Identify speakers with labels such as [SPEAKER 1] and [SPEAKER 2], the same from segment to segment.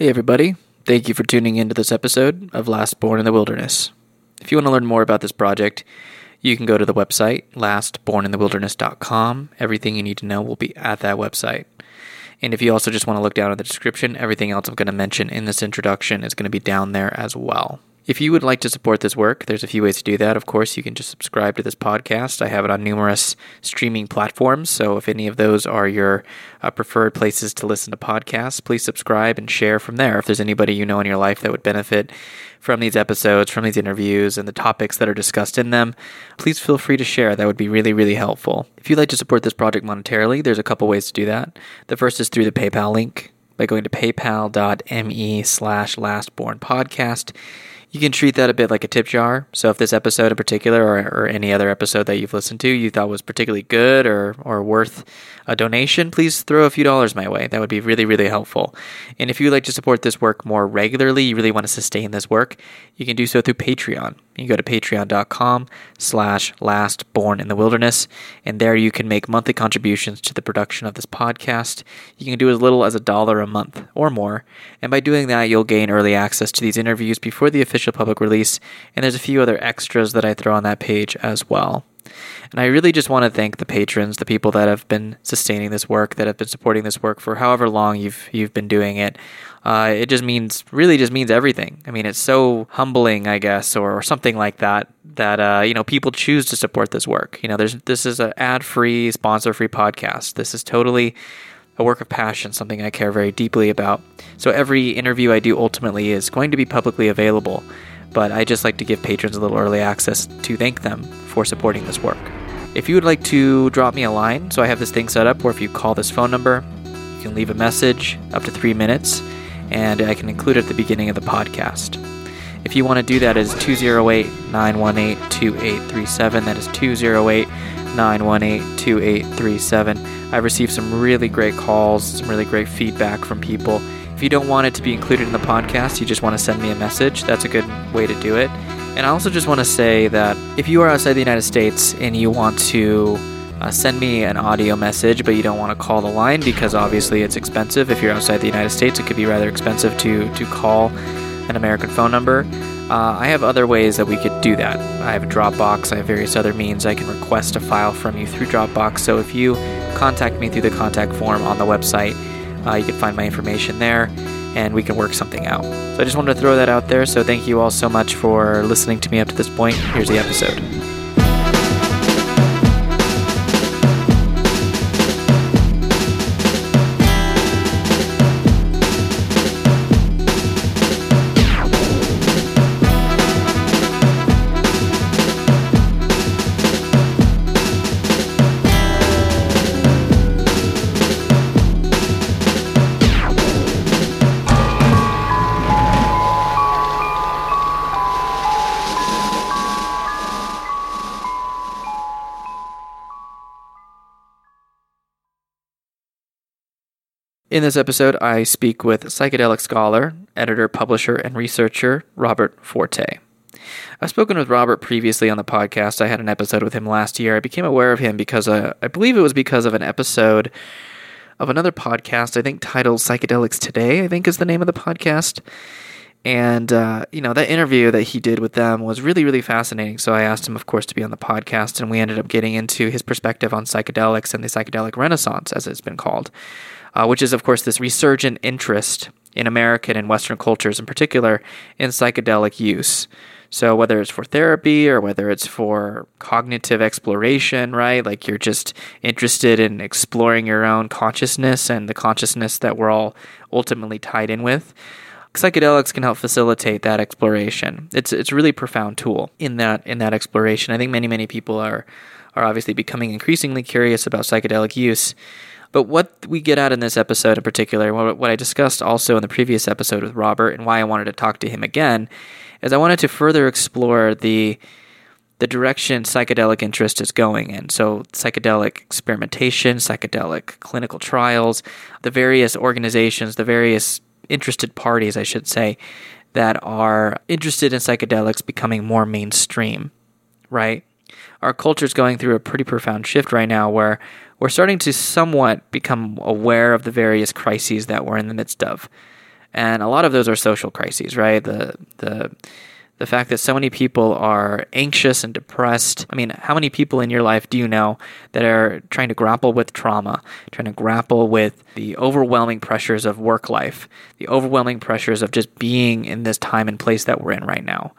[SPEAKER 1] Hey, everybody. Thank you for tuning into this episode of Last Born in the Wilderness. If you want to learn more about this project, you can go to the website, lastborninthewilderness.com. Everything you need to know will be at that website. And if you also just want to look down at the description, everything else I'm going to mention in this introduction is going to be down there as well. If you would like to support this work, there's a few ways to do that. Of course, you can just subscribe to this podcast. I have it on numerous streaming platforms. So if any of those are your uh, preferred places to listen to podcasts, please subscribe and share from there. If there's anybody you know in your life that would benefit from these episodes, from these interviews, and the topics that are discussed in them, please feel free to share. That would be really, really helpful. If you'd like to support this project monetarily, there's a couple ways to do that. The first is through the PayPal link by going to paypal.me slash lastbornpodcast you can treat that a bit like a tip jar. So if this episode in particular, or, or any other episode that you've listened to, you thought was particularly good or or worth a donation, please throw a few dollars my way. That would be really really helpful. And if you would like to support this work more regularly, you really want to sustain this work, you can do so through Patreon. You can go to patreon.com slash last born in the wilderness, and there you can make monthly contributions to the production of this podcast. You can do as little as a dollar a month or more, and by doing that, you'll gain early access to these interviews before the official public release, and there's a few other extras that I throw on that page as well. And I really just want to thank the patrons, the people that have been sustaining this work, that have been supporting this work for however long you've you've been doing it. Uh, it just means really just means everything. I mean, it's so humbling, I guess, or, or something like that. That uh, you know, people choose to support this work. You know, there's this is an ad-free, sponsor-free podcast. This is totally a work of passion, something I care very deeply about. So every interview I do ultimately is going to be publicly available but I just like to give patrons a little early access to thank them for supporting this work. If you would like to drop me a line, so I have this thing set up where if you call this phone number, you can leave a message up to three minutes, and I can include it at the beginning of the podcast. If you want to do that, is 208 918 2837. That is 208 918 2837. I've received some really great calls, some really great feedback from people if you don't want it to be included in the podcast, you just want to send me a message, that's a good way to do it. And I also just want to say that if you are outside the United States and you want to uh, send me an audio message, but you don't want to call the line because obviously it's expensive. If you're outside the United States, it could be rather expensive to, to call an American phone number. Uh, I have other ways that we could do that. I have a Dropbox, I have various other means I can request a file from you through Dropbox. So if you contact me through the contact form on the website, uh, you can find my information there and we can work something out. So I just wanted to throw that out there. So thank you all so much for listening to me up to this point. Here's the episode. In this episode, I speak with psychedelic scholar, editor, publisher, and researcher Robert Forte. I've spoken with Robert previously on the podcast. I had an episode with him last year. I became aware of him because uh, I believe it was because of an episode of another podcast, I think titled Psychedelics Today, I think is the name of the podcast. And, uh, you know, that interview that he did with them was really, really fascinating. So I asked him, of course, to be on the podcast, and we ended up getting into his perspective on psychedelics and the psychedelic renaissance, as it's been called uh, which is, of course, this resurgent interest in American and Western cultures in particular in psychedelic use. So, whether it's for therapy or whether it's for cognitive exploration, right? Like you're just interested in exploring your own consciousness and the consciousness that we're all ultimately tied in with. Psychedelics can help facilitate that exploration. It's it's a really profound tool in that in that exploration. I think many many people are are obviously becoming increasingly curious about psychedelic use but what we get at in this episode in particular, what I discussed also in the previous episode with Robert, and why I wanted to talk to him again, is I wanted to further explore the the direction psychedelic interest is going in. So, psychedelic experimentation, psychedelic clinical trials, the various organizations, the various interested parties, I should say, that are interested in psychedelics becoming more mainstream, right? Our culture is going through a pretty profound shift right now where we're starting to somewhat become aware of the various crises that we're in the midst of. And a lot of those are social crises, right? The the the fact that so many people are anxious and depressed. I mean, how many people in your life do you know that are trying to grapple with trauma, trying to grapple with the overwhelming pressures of work life, the overwhelming pressures of just being in this time and place that we're in right now?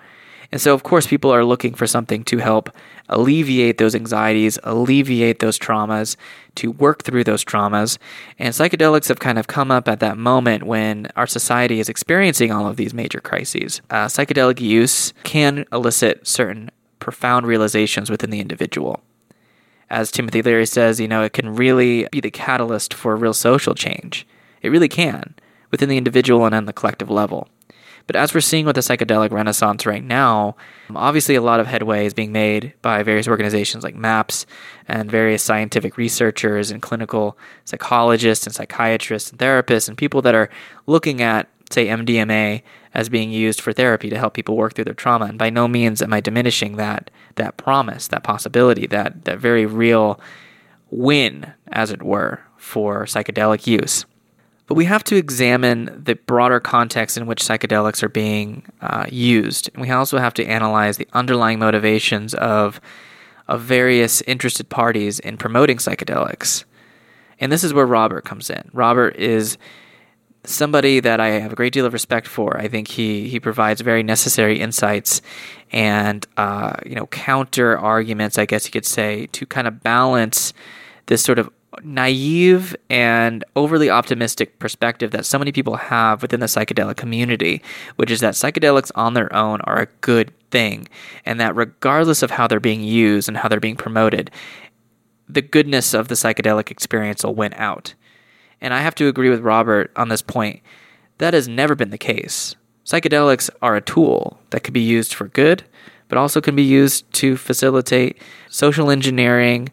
[SPEAKER 1] And so, of course, people are looking for something to help alleviate those anxieties, alleviate those traumas, to work through those traumas. And psychedelics have kind of come up at that moment when our society is experiencing all of these major crises. Uh, psychedelic use can elicit certain profound realizations within the individual. As Timothy Leary says, you know, it can really be the catalyst for real social change. It really can, within the individual and on the collective level. But as we're seeing with the psychedelic renaissance right now, obviously a lot of headway is being made by various organizations like MAPS and various scientific researchers and clinical psychologists and psychiatrists and therapists and people that are looking at, say, MDMA as being used for therapy to help people work through their trauma. And by no means am I diminishing that that promise, that possibility, that that very real win, as it were, for psychedelic use. But we have to examine the broader context in which psychedelics are being uh, used. And we also have to analyze the underlying motivations of, of various interested parties in promoting psychedelics. And this is where Robert comes in. Robert is somebody that I have a great deal of respect for. I think he, he provides very necessary insights and uh, you know counter arguments, I guess you could say, to kind of balance this sort of naive and overly optimistic perspective that so many people have within the psychedelic community, which is that psychedelics on their own are a good thing, and that regardless of how they're being used and how they're being promoted, the goodness of the psychedelic experience will win out. And I have to agree with Robert on this point. That has never been the case. Psychedelics are a tool that can be used for good, but also can be used to facilitate social engineering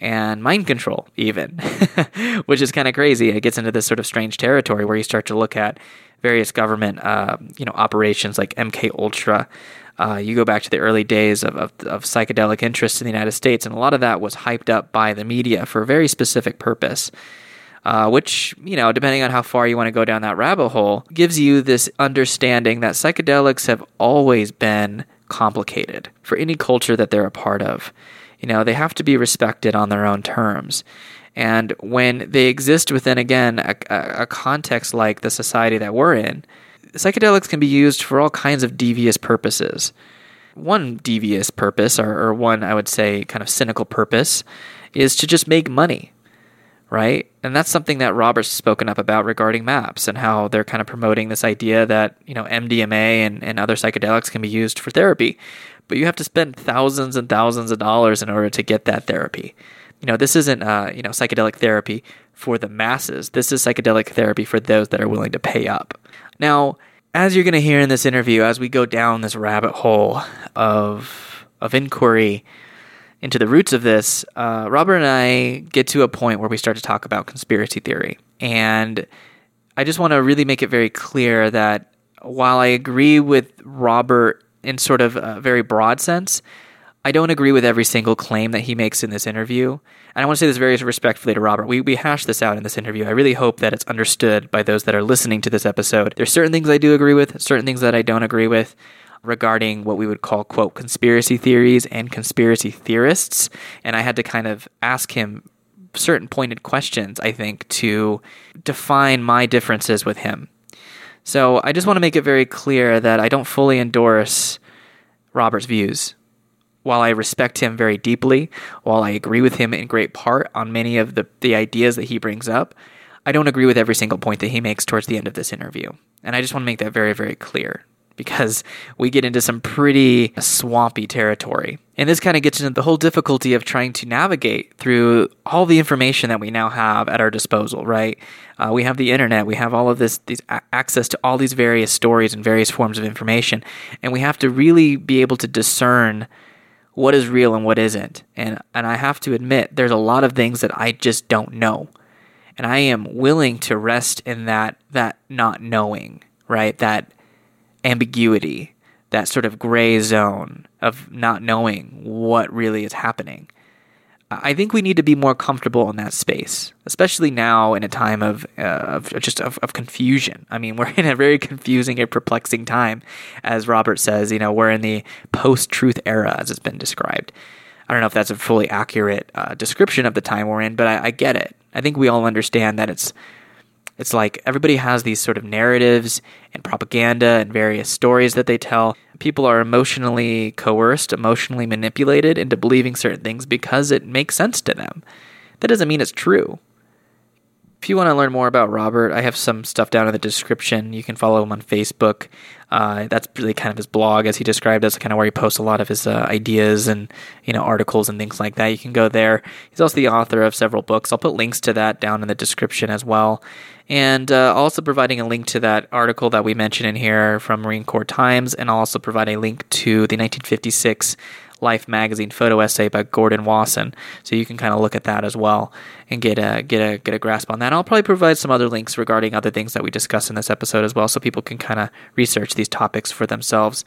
[SPEAKER 1] and mind control, even, which is kind of crazy. It gets into this sort of strange territory where you start to look at various government, uh, you know, operations like MK Ultra. Uh, you go back to the early days of, of, of psychedelic interest in the United States, and a lot of that was hyped up by the media for a very specific purpose. Uh, which, you know, depending on how far you want to go down that rabbit hole, gives you this understanding that psychedelics have always been complicated for any culture that they're a part of. You know, they have to be respected on their own terms. And when they exist within, again, a, a, context like the society that we're in, psychedelics can be used for all kinds of devious purposes. One devious purpose, or, or one I would say kind of cynical purpose, is to just make money, right? And that's something that Robert's spoken up about regarding maps and how they're kind of promoting this idea that, you know, MDMA and, and other psychedelics can be used for therapy but you have to spend thousands and thousands of dollars in order to get that therapy. You know, this isn't uh, you know psychedelic therapy for the masses. This is psychedelic therapy for those that are willing to pay up. Now, as you're going to hear in this interview, as we go down this rabbit hole of of inquiry into the roots of this, uh, Robert and I get to a point where we start to talk about conspiracy theory, and I just want to really make it very clear that while I agree with Robert in sort of a very broad sense. I don't agree with every single claim that he makes in this interview. And I want to say this very respectfully to Robert. We, we hashed this out in this interview. I really hope that it's understood by those that are listening to this episode. There's certain things I do agree with, certain things that I don't agree with regarding what we would call, quote, conspiracy theories and conspiracy theorists. And I had to kind of ask him certain pointed questions, I think, to define my differences with him. So I just want to make it very clear that I don't fully endorse Robert's views. While I respect him very deeply, while I agree with him in great part on many of the, the ideas that he brings up, I don't agree with every single point that he makes towards the end of this interview. And I just want to make that very, very clear because we get into some pretty swampy territory. And this kind of gets into the whole difficulty of trying to navigate through all the information that we now have at our disposal, right? Uh, we have the internet, we have all of this, these a- access to all these various stories and various forms of information, and we have to really be able to discern what is real and what isn't. And and I have to admit, there's a lot of things that I just don't know, and I am willing to rest in that that not knowing, right? That ambiguity, that sort of gray zone of not knowing what really is happening. I think we need to be more comfortable in that space, especially now in a time of, uh, of just of, of, confusion. I mean, we're in a very confusing and perplexing time, as Robert says. You know, we're in the post-truth era, as it's been described. I don't know if that's a fully accurate uh, description of the time we're in, but I, I get it. I think we all understand that it's it's like everybody has these sort of narratives and propaganda and various stories that they tell. People are emotionally coerced, emotionally manipulated into believing certain things because it makes sense to them. That doesn't mean it's true. If you want to learn more about Robert, I have some stuff down in the description. You can follow him on Facebook. Uh, that's really kind of his blog, as he described. That's kind of where he posts a lot of his uh, ideas and you know articles and things like that. You can go there. He's also the author of several books. I'll put links to that down in the description as well, and uh, also providing a link to that article that we mentioned in here from Marine Corps Times, and I'll also provide a link to the 1956 Life magazine photo essay by Gordon Wasson, so you can kind of look at that as well and get a get a get a grasp on that. I'll probably provide some other links regarding other things that we discuss in this episode as well, so people can kind of research these topics for themselves.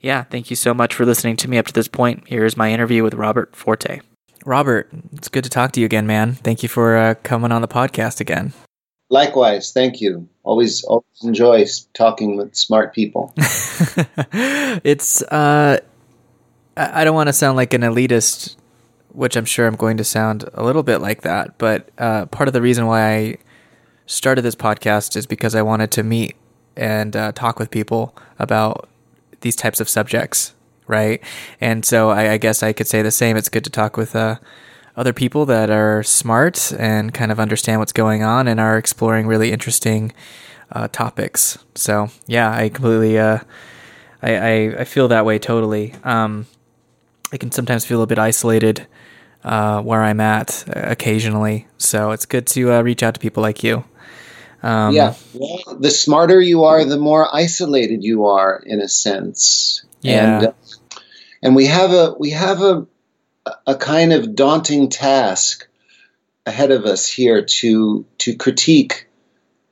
[SPEAKER 1] Yeah, thank you so much for listening to me up to this point. Here's my interview with Robert Forte. Robert, it's good to talk to you again, man. Thank you for uh, coming on the podcast again.
[SPEAKER 2] Likewise, thank you. Always, always enjoy talking with smart people.
[SPEAKER 1] it's uh, I don't want to sound like an elitist, which I'm sure I'm going to sound a little bit like that. But uh, part of the reason why I started this podcast is because I wanted to meet and uh, talk with people about these types of subjects, right? And so I, I, guess I could say the same. It's good to talk with uh, other people that are smart and kind of understand what's going on and are exploring really interesting uh, topics. So yeah, I completely. Uh, I, I, I, feel that way totally. Um, I can sometimes feel a bit isolated uh, where I'm at occasionally. So it's good to uh, reach out to people like you.
[SPEAKER 2] Um, yeah. Well, the smarter you are, the more isolated you are, in a sense.
[SPEAKER 1] Yeah. And, uh,
[SPEAKER 2] and we have a we have a a kind of daunting task ahead of us here to to critique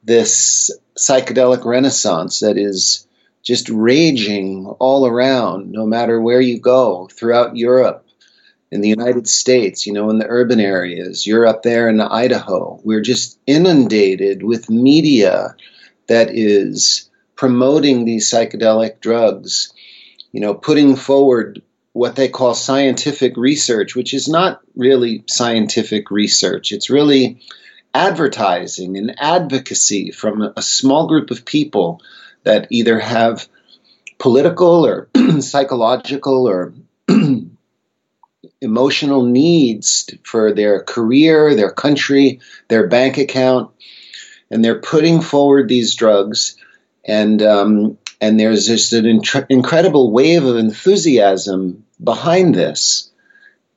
[SPEAKER 2] this psychedelic renaissance that is just raging all around, no matter where you go throughout Europe, in the United States, you know, in the urban areas. You're up there in Idaho. We're just inundated with media that is promoting these psychedelic drugs, you know, putting forward what they call scientific research, which is not really scientific research. It's really advertising and advocacy from a small group of people that either have political or psychological or emotional needs for their career, their country, their bank account, and they're putting forward these drugs, and um, and there's just an incredible wave of enthusiasm behind this,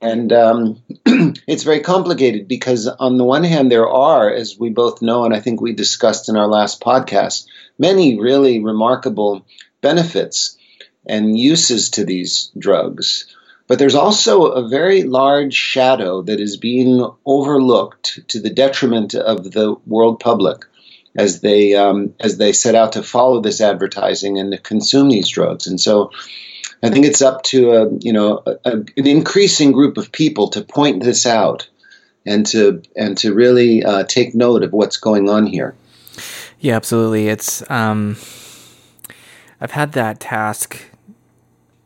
[SPEAKER 2] and um, it's very complicated because on the one hand there are, as we both know, and I think we discussed in our last podcast, many really remarkable benefits and uses to these drugs. But there's also a very large shadow that is being overlooked to the detriment of the world public as they um, as they set out to follow this advertising and to consume these drugs. And so, I think it's up to a you know a, an increasing group of people to point this out and to and to really uh, take note of what's going on here.
[SPEAKER 1] Yeah, absolutely. It's um, I've had that task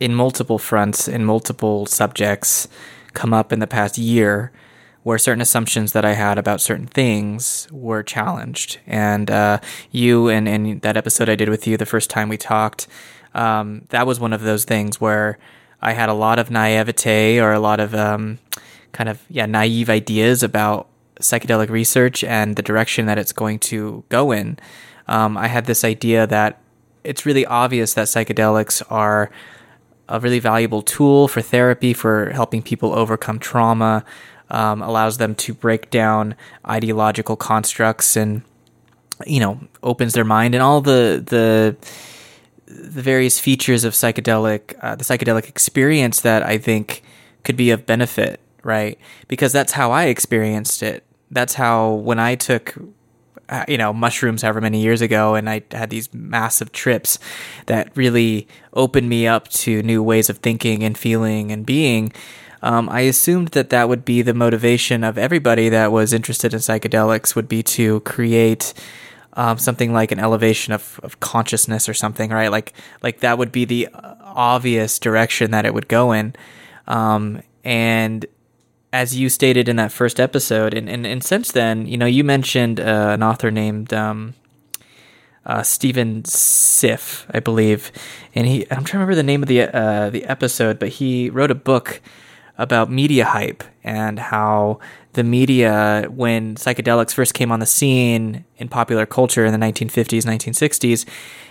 [SPEAKER 1] in multiple fronts, in multiple subjects, come up in the past year, where certain assumptions that I had about certain things were challenged. And uh, you and, and that episode I did with you the first time we talked, um, that was one of those things where I had a lot of naivete or a lot of um, kind of yeah naive ideas about psychedelic research and the direction that it's going to go in, um, I had this idea that it's really obvious that psychedelics are a really valuable tool for therapy, for helping people overcome trauma, um, allows them to break down ideological constructs and you know opens their mind. And all the the the various features of psychedelic uh, the psychedelic experience that I think could be of benefit right? Because that's how I experienced it. That's how when I took uh, you know mushrooms however many years ago and I had these massive trips that really opened me up to new ways of thinking and feeling and being um, I assumed that that would be the motivation of everybody that was interested in psychedelics would be to create um, something like an elevation of, of consciousness or something, right? Like like that would be the obvious direction that it would go in. Um, and as you stated in that first episode, and, and, and since then, you know, you mentioned uh, an author named um, uh, Stephen Siff, I believe, and he I'm trying to remember the name of the uh, the episode, but he wrote a book about media hype and how the media, when psychedelics first came on the scene in popular culture in the 1950s, 1960s,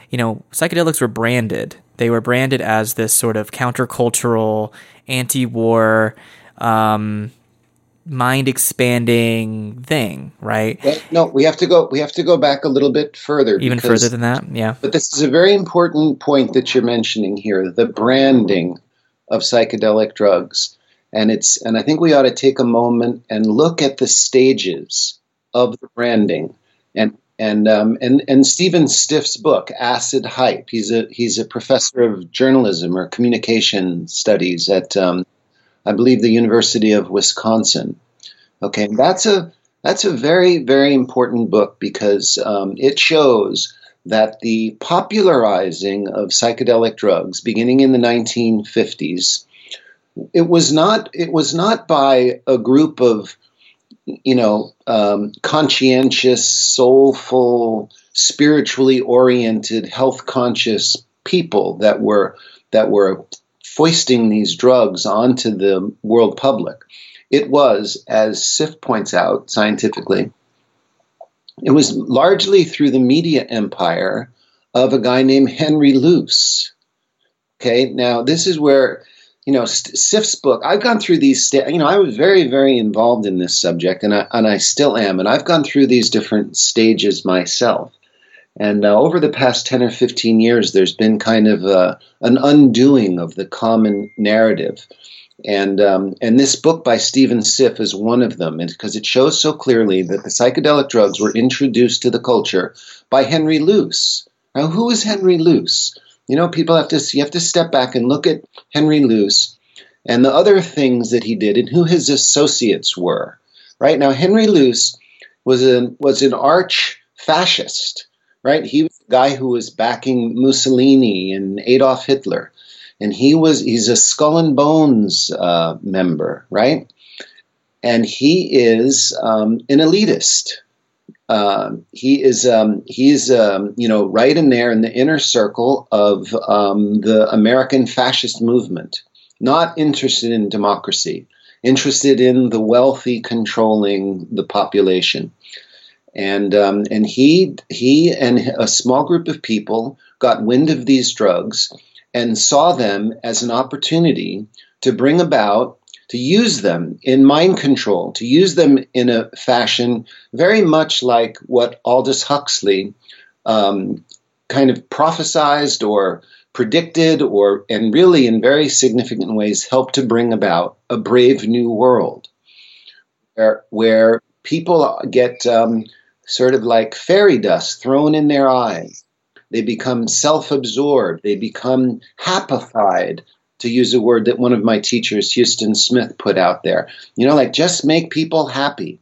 [SPEAKER 1] you know, psychedelics were branded. They were branded as this sort of countercultural, anti-war, um, mind expanding thing, right?
[SPEAKER 2] No, we have to go. We have to go back a little bit further.
[SPEAKER 1] Even because, further than that, yeah.
[SPEAKER 2] But this is a very important point that you're mentioning here: the branding of psychedelic drugs, and it's. And I think we ought to take a moment and look at the stages of the branding, and and um, and and Stephen Siff's book, Acid Hype. He's a he's a professor of journalism or communication studies at um, I believe, the University of Wisconsin. Okay, that's a that's a very very important book because um, it shows that the popularizing of psychedelic drugs, beginning in the 1950s, it was not it was not by a group of you know um, conscientious, soulful, spiritually oriented, health conscious people that were that were foisting these drugs onto the world public. It was, as Siff points out scientifically, it was largely through the media empire of a guy named Henry Luce. Okay, now this is where, you know, Siff's book, I've gone through these, you know, I was very, very involved in this subject and I, and I still am. And I've gone through these different stages myself. And uh, over the past 10 or 15 years, there's been kind of a, an undoing of the common narrative. And, um, and this book by Stephen Siff is one of them because it shows so clearly that the psychedelic drugs were introduced to the culture by Henry Luce. Now, who is Henry Luce? You know, people have to you have to step back and look at Henry Luce and the other things that he did and who his associates were. Right now, Henry Luce was an was an arch fascist right? He was the guy who was backing Mussolini and Adolf Hitler, and he was he's a Skull and Bones uh, member, right? And he is um, an elitist. Uh, he is um, he's um, you know right in there in the inner circle of um, the American fascist movement, not interested in democracy, interested in the wealthy controlling the population. And um, and he he and a small group of people got wind of these drugs and saw them as an opportunity to bring about to use them in mind control, to use them in a fashion very much like what Aldous Huxley um, kind of prophesized or predicted, or and really in very significant ways helped to bring about a brave new world, where where people get um, sort of like fairy dust thrown in their eyes. They become self absorbed. They become happified, to use a word that one of my teachers, Huston Smith, put out there. You know, like just make people happy.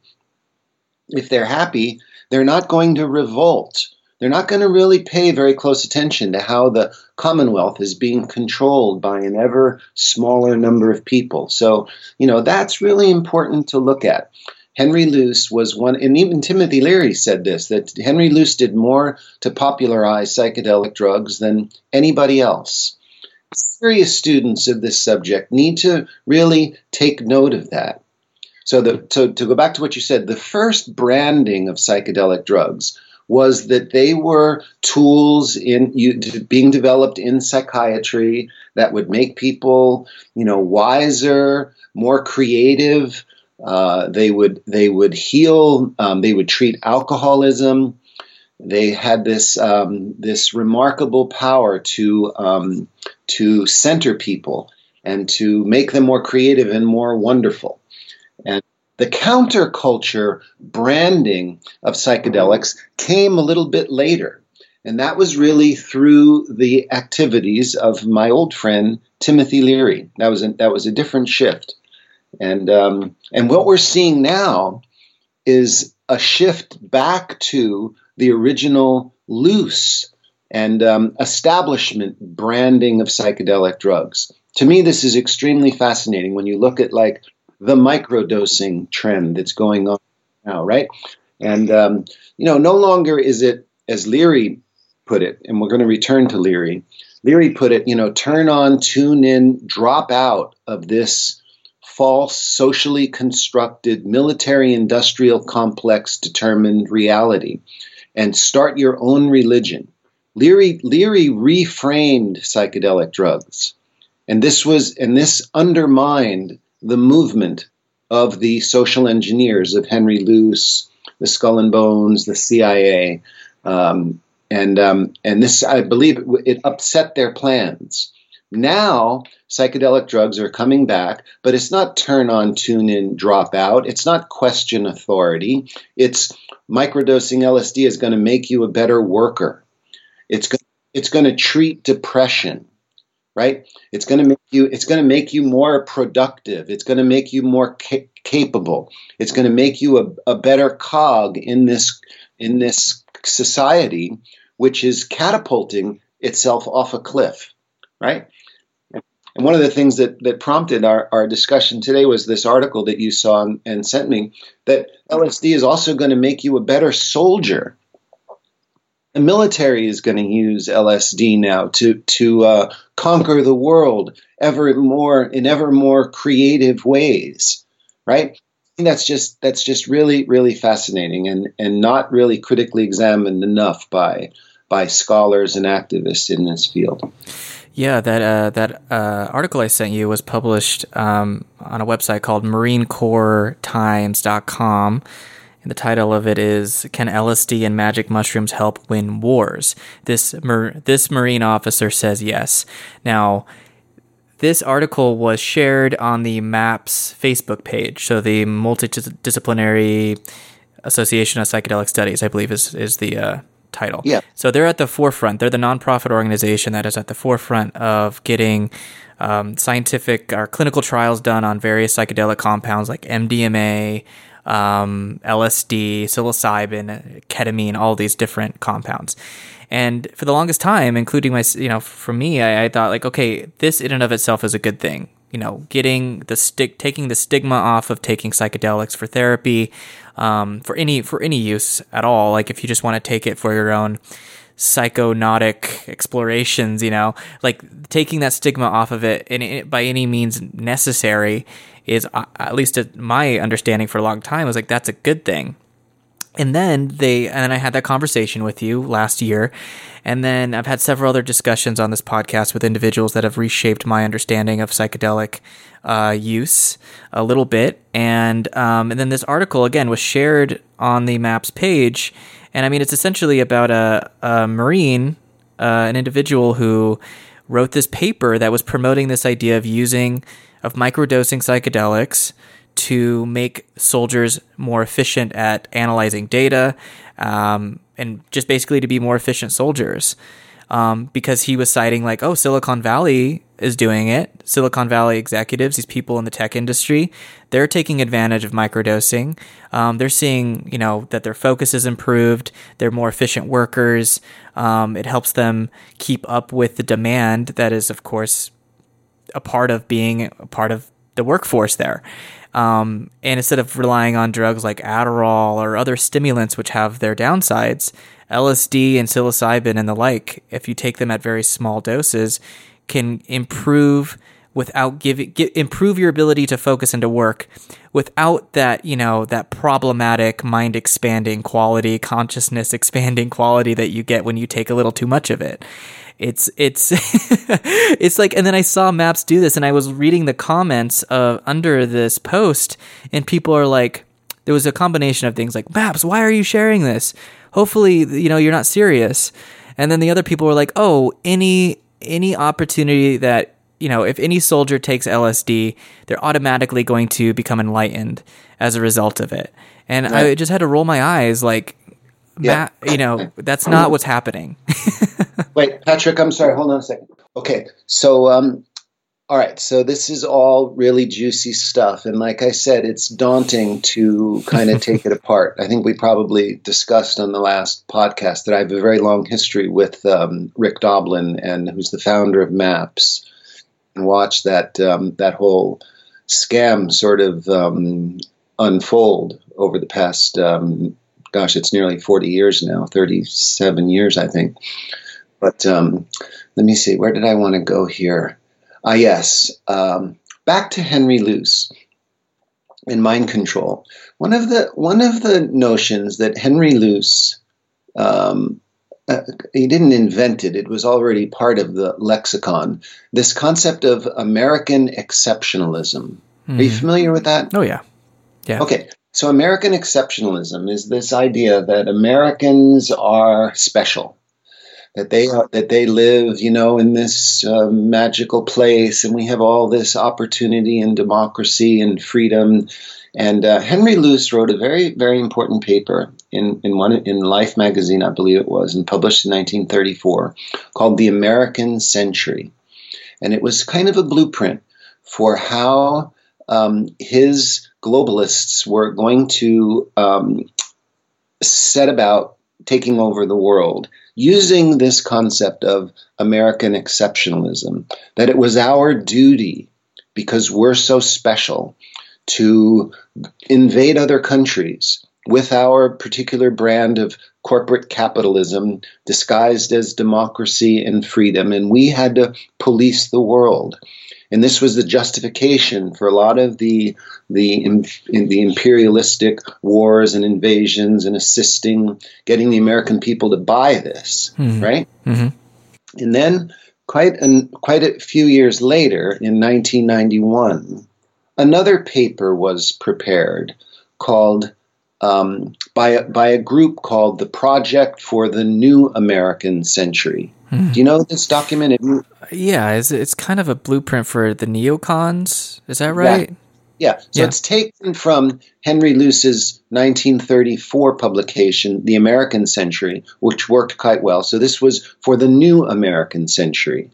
[SPEAKER 2] If they're happy, they're not going to revolt. They're not going to really pay very close attention to how the Commonwealth is being controlled by an ever smaller number of people. So, you know, that's really important to look at. Henry Luce was one, and even Timothy Leary said this that Henry Luce did more to popularize psychedelic drugs than anybody else. Serious students of this subject need to really take note of that. So, the, so to go back to what you said, the first branding of psychedelic drugs was that they were tools in you, being developed in psychiatry that would make people, you know, wiser, more creative, uh, they would they would heal. Um, they would treat alcoholism. They had this um, this remarkable power to um, to center people and to make them more creative and more wonderful. And the counterculture branding of psychedelics came a little bit later. And that was really through the activities of my old friend Timothy Leary. That was a, that was a different shift. And um, and what we're seeing now is a shift back to the original Luce and um, establishment branding of psychedelic drugs. To me, this is extremely fascinating when you look at like the microdosing trend that's going on now, right? And um, you know, no longer is it as Leary put it, and we're going to return to Leary. Leary put it, you know, turn on, tune in, drop out of this false, socially constructed, military industrial complex determined reality and start your own religion. Leary, Leary reframed psychedelic drugs. And this was and this undermined the movement of the social engineers of Henry Luce, the Skull and Bones, the CIA, um, and um, and this I believe it upset their plans. Now psychedelic drugs are coming back, but it's not turn on, tune in, drop out. It's not question authority. It's microdosing LSD is going to make you a better worker. It's go- it's going to treat depression, right? It's going to make you it's going to make you more productive. It's going to make you more ca- capable. It's going to make you a, a better cog in this in this society, which is catapulting itself off a cliff, right? And one of the things that, that prompted our, our discussion today was this article that you saw and, and sent me that LSD is also going to make you a better soldier. The military is going to use LSD now to to uh, conquer the world ever more in ever more creative ways, right? that's just that's just really really fascinating and and not really critically examined enough by by scholars and activists in this field.
[SPEAKER 1] Yeah, that uh, that uh, article I sent you was published um, on a website called MarineCorpsTimes.com. And the title of it is "Can LSD and magic mushrooms help win wars?" This this Marine officer says yes. Now, this article was shared on the MAPS Facebook page, so the Multidisciplinary Association of Psychedelic Studies, I believe, is is the uh, title.
[SPEAKER 2] Yeah.
[SPEAKER 1] So they're at the forefront. They're the nonprofit organization that is at the forefront of getting um, scientific or clinical trials done on various psychedelic compounds like MDMA, um, LSD, psilocybin, ketamine, all these different compounds. And for the longest time, including my, you know, for me, I, I thought like, okay, this in and of itself is a good thing you know, getting the stick, taking the stigma off of taking psychedelics for therapy, um, for any for any use at all. Like if you just want to take it for your own psychonautic explorations, you know, like taking that stigma off of it, and by any means necessary, is uh, at least my understanding for a long time was like that's a good thing. And then they, and then I had that conversation with you last year. And then I've had several other discussions on this podcast with individuals that have reshaped my understanding of psychedelic uh, use a little bit. And, um, and then this article, again, was shared on the MAPS page. And I mean, it's essentially about a, a Marine, uh, an individual who wrote this paper that was promoting this idea of using, of microdosing psychedelics to make soldiers more efficient at analyzing data um, and just basically to be more efficient soldiers. Um, because he was citing, like, oh, Silicon Valley is doing it. Silicon Valley executives, these people in the tech industry, they're taking advantage of microdosing. Um, they're seeing, you know, that their focus is improved. They're more efficient workers. Um, it helps them keep up with the demand that is, of course, a part of being a part of the workforce there. Um, and instead of relying on drugs like Adderall or other stimulants, which have their downsides, LSD and psilocybin and the like, if you take them at very small doses, can improve without giving improve your ability to focus and to work without that you know that problematic mind expanding quality consciousness expanding quality that you get when you take a little too much of it it's it's it's like and then I saw Maps do this and I was reading the comments of under this post and people are like there was a combination of things like Maps why are you sharing this? Hopefully you know you're not serious. And then the other people were like oh any any opportunity that you know if any soldier takes LSD they're automatically going to become enlightened as a result of it. And right. I just had to roll my eyes like yeah. Matt, you know, that's not what's happening.
[SPEAKER 2] Wait, Patrick, I'm sorry. Hold on a second. Okay, so um, All right, so this is all really juicy stuff. And like I said, it's daunting to kind of take it apart. I think we probably discussed on the last podcast that I have a very long history with um, Rick Doblin, and who's the founder of Maps, and watched that, um, that whole scam sort of um, unfold over the past, um, gosh, it's nearly 40 years now, 37 years, I think. But um, let me see, where did I want to go here? Ah, yes. Um, back to Henry Luce in mind control. One of the one of the notions that Henry Luce um, uh, he didn't invent it; it was already part of the lexicon. This concept of American exceptionalism. Mm. Are you hmm. familiar with that?
[SPEAKER 1] Oh yeah, yeah.
[SPEAKER 2] Okay, so American exceptionalism is this idea that Americans are special that they are, that they live, you know, in this uh, magical place, and we have all this opportunity and democracy and freedom. And uh, Henry Luce wrote a very, very important paper in in one in Life magazine, I believe it was, and published in 1934, called "The American Century," and it was kind of a blueprint for how um, his globalists were going to um, set about taking over the world using this concept of American exceptionalism, that it was our duty, because we're so special, to invade other countries with our particular brand of corporate capitalism disguised as democracy and freedom, and we had to police the world. And this was the justification for a lot of the the the imperialistic wars and invasions and assisting getting the American people to buy this, mm-hmm. right? Mm-hmm. And then quite an, quite a few years later, in 1991, another paper was prepared called um, by a, by a group called the Project for the New American Century. Mm. Do you know this document?
[SPEAKER 1] Yeah, it's, it's kind of a blueprint for the neocons. Is that right?
[SPEAKER 2] Yeah. Yeah, so yeah. it's taken from Henry Luce's 1934 publication, The American Century, which worked quite well. So this was for the new American century,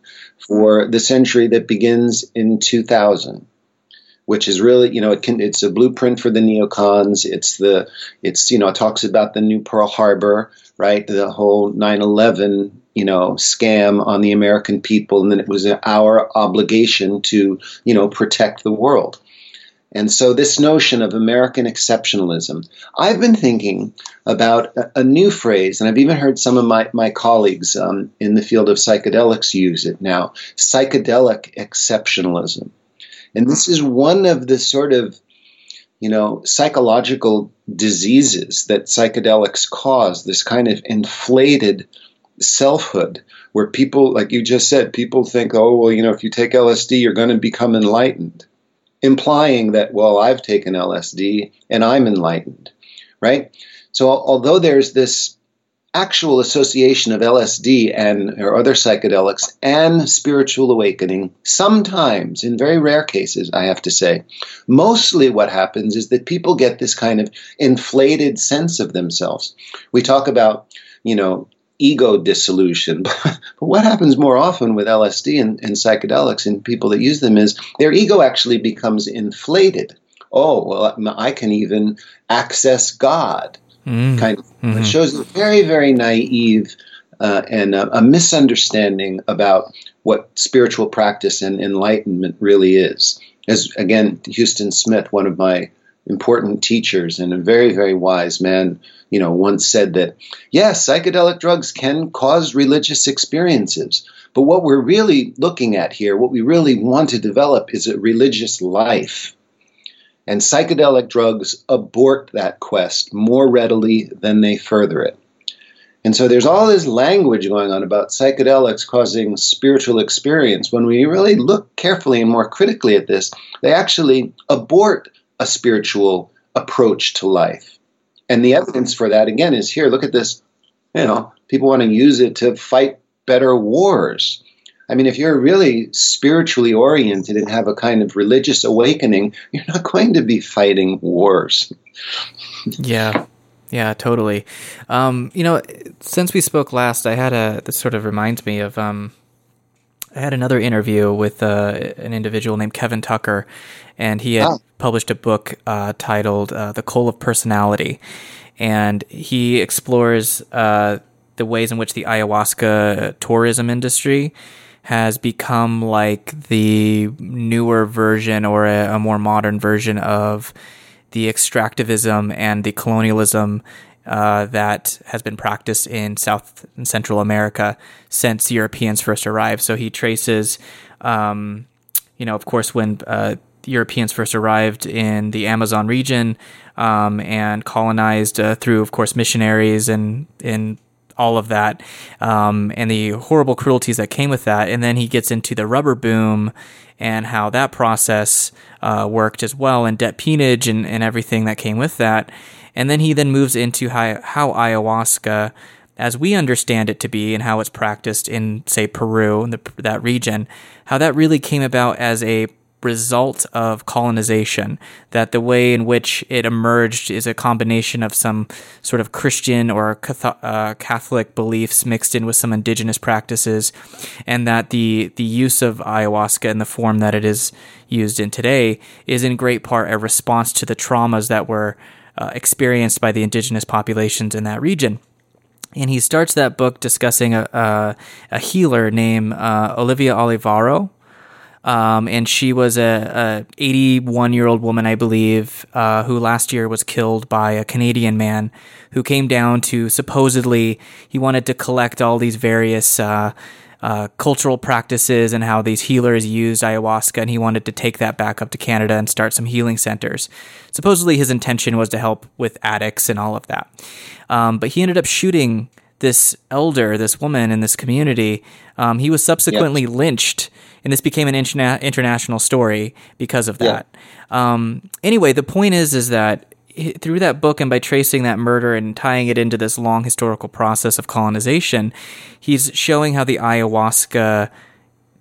[SPEAKER 2] for the century that begins in 2000 which is really you know it can it's a blueprint for the neocons. It's the it's you know it talks about the new pearl harbor right? The whole 9-11 you know scam on the american people and then it was our obligation to you know protect the world. And so this notion of american exceptionalism i've been thinking about a, a new phrase and i've even heard some of my, my colleagues um, in the field of psychedelics use it now psychedelic exceptionalism and this is one of the sort of, you know, psychological diseases that psychedelics cause, this kind of inflated selfhood where people, like you just said, people think, oh, well, you know, if you take LSD, you're going to become enlightened, implying that, well, I've taken LSD and I'm enlightened, right? So, although there's this actual association of LSD and or other psychedelics and spiritual awakening sometimes in very rare cases I have to say. Mostly what happens is that people get this kind of inflated sense of themselves. We talk about you know ego dissolution but what happens more often with LSD and, and psychedelics and people that use them is their ego actually becomes inflated. Oh well I can even access God mm. kind of. Mm-hmm. It shows a very, very naive uh, and a, a, misunderstanding about what spiritual practice and enlightenment really is. As again, Huston Smith, one of my important teachers and a very, very wise man, you know, once said that yes, psychedelic drugs can cause religious experiences, but what we're really looking at here, what we really want to develop, is a religious life. And psychedelic drugs abort that quest more readily than they further it. And so there's all this language going on about psychedelics causing spiritual experience. When we really look carefully and more critically at this, they actually abort a spiritual approach to life. And the evidence for that, again, is here. Look at this. You know, people want to use it to fight better wars. I mean, if you're really spiritually oriented and have a kind of religious awakening, you're not going to be fighting wars.
[SPEAKER 1] yeah. Yeah, totally. Um, you know, since we spoke last, I had a this sort of reminds me of um, I had another interview with uh, an individual named Kevin Tucker, and he had oh. published a book uh, titled uh, "The Cult of Personality," and he explores uh, the ways in which the ayahuasca tourism industry has become like the newer version or a, a more modern version of the extractivism and the colonialism uh, that has been practiced in South and Central America since Europeans first arrived. So he traces, um, you know, of course, when uh, Europeans first arrived in the Amazon region um, and colonized uh, through, of course, missionaries and in all of that, um, and the horrible cruelties that came with that. And then he gets into the rubber boom and how that process uh, worked as well, and debt peonage and, and everything that came with that. And then he then moves into how, how ayahuasca, as we understand it to be, and how it's practiced in, say, Peru, the, that region, how that really came about as a result of colonization. That the way in which it emerged is a combination of some sort of Christian or uh, Catholic beliefs mixed in with some indigenous practices, and that the the use of ayahuasca in the form that it is used in today is in great part a response to the traumas that were uh, experienced by the indigenous populations in that region. And he starts that book discussing a, a, a healer named uh, Olivia Olivaro, um, and she was a, a 81 year old woman, I believe, uh, who last year was killed by a Canadian man who came down to supposedly he wanted to collect all these various uh, uh, cultural practices and how these healers used ayahuasca, and he wanted to take that back up to Canada and start some healing centers. Supposedly, his intention was to help with addicts and all of that. Um, but he ended up shooting this elder, this woman in this community. Um, he was subsequently yep. lynched and this became an interna- international story because of that. Yeah. Um, anyway, the point is, is that through that book and by tracing that murder and tying it into this long historical process of colonization, he's showing how the ayahuasca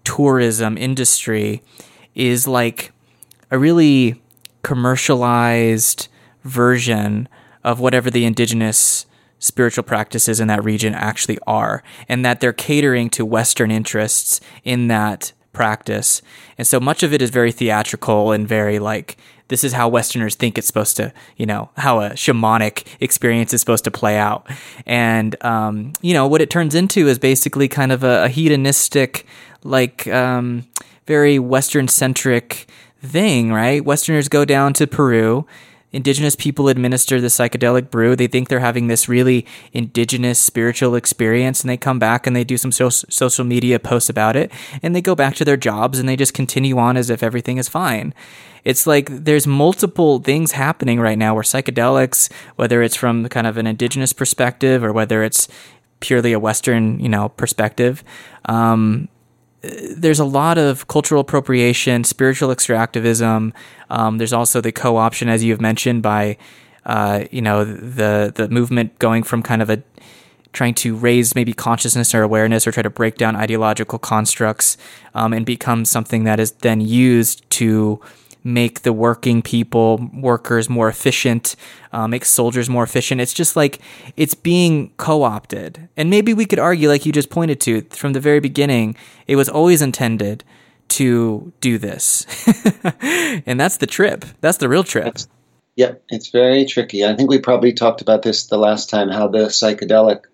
[SPEAKER 1] tourism industry is like a really commercialized version of whatever the indigenous spiritual practices in that region actually are, and that they're catering to Western interests in that practice. And so much of it is very theatrical and very like, this is how Westerners think it's supposed to, you know, how a shamanic experience is supposed to play out. And, um, you know, what it turns into is basically kind of a, a hedonistic, like, um, very Western centric thing, right? Westerners go down to Peru indigenous people administer the psychedelic brew. They think they're having this really indigenous spiritual experience, and they come back and they do some so- social media posts about it, and they go back to their jobs and they just continue on as if everything is fine. It's like there's multiple things happening right now where psychedelics, whether it's from kind of an indigenous perspective or whether it's purely a Western, you know, perspective, um, there's a lot of cultural appropriation, spiritual extractivism. Um, there's also the co-option, as you have mentioned, by uh, you know the the movement going from kind of a trying to raise maybe consciousness or awareness or try to break down ideological constructs um, and become something that is then used to make the working people, workers more efficient, uh, make soldiers more efficient. It's just like it's being co opted. And maybe we could argue, like you just pointed to, from the very beginning, it was always intended to do this. and that's the trip. That's the real trip. That's,
[SPEAKER 2] yeah, it's very tricky. I think we probably talked about this the last time how the psychedelic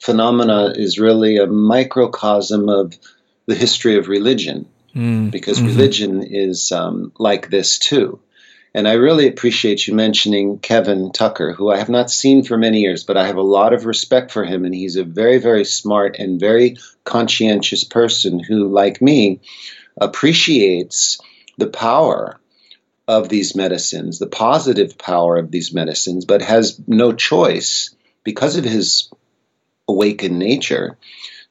[SPEAKER 2] phenomena is really a microcosm of the history of religion mm. because mm-hmm. religion is um, like this too. And I really appreciate you mentioning Kevin Tucker, who I have not seen for many years, but I have a lot of respect for him. And he's a very, very smart and very conscientious person who, like me, appreciates the power of these medicines, the positive power of these medicines, but has no choice because of his awakened nature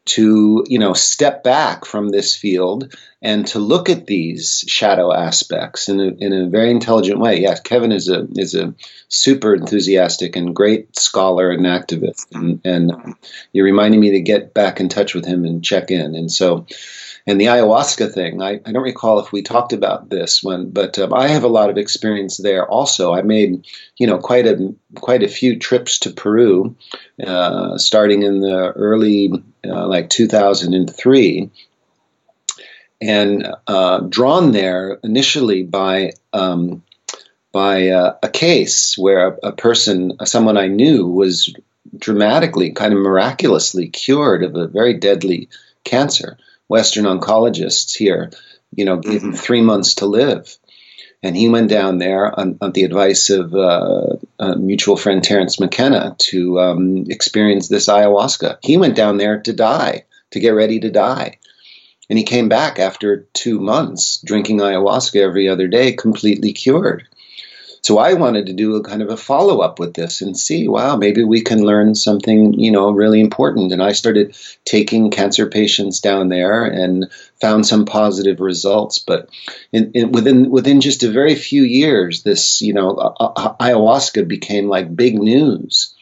[SPEAKER 2] to you know step back from this field and to look at these shadow aspects in a, in a very intelligent way. Yes, Kevin is a is a super enthusiastic and great scholar and activist, and, and you're reminding me to get back in touch with him and check in. And so, and the ayahuasca thing, I, I don't recall if we talked about this one, but um, I have a lot of experience there. Also, I made you know quite a quite a few trips to Peru, uh, starting in the early uh, like 2003 and uh, drawn there initially by um, by uh, a case where a, a, person, someone I knew, was dramatically, kind of miraculously cured of a very deadly cancer. Western oncologists here, you know, gave him mm-hmm. three months to live. And he went down there on, on the advice of uh, a mutual friend Terence McKenna to um, experience this ayahuasca. He went down there to die, to get ready to die. And he came back after two months drinking ayahuasca every other day, completely cured. So I wanted to do a kind of a follow up with this and see, wow, maybe we can learn something, you know, really important. And I started taking cancer patients down there and found some positive results. But in, in, within within just a very few years, this, you know, ayahuasca became like big news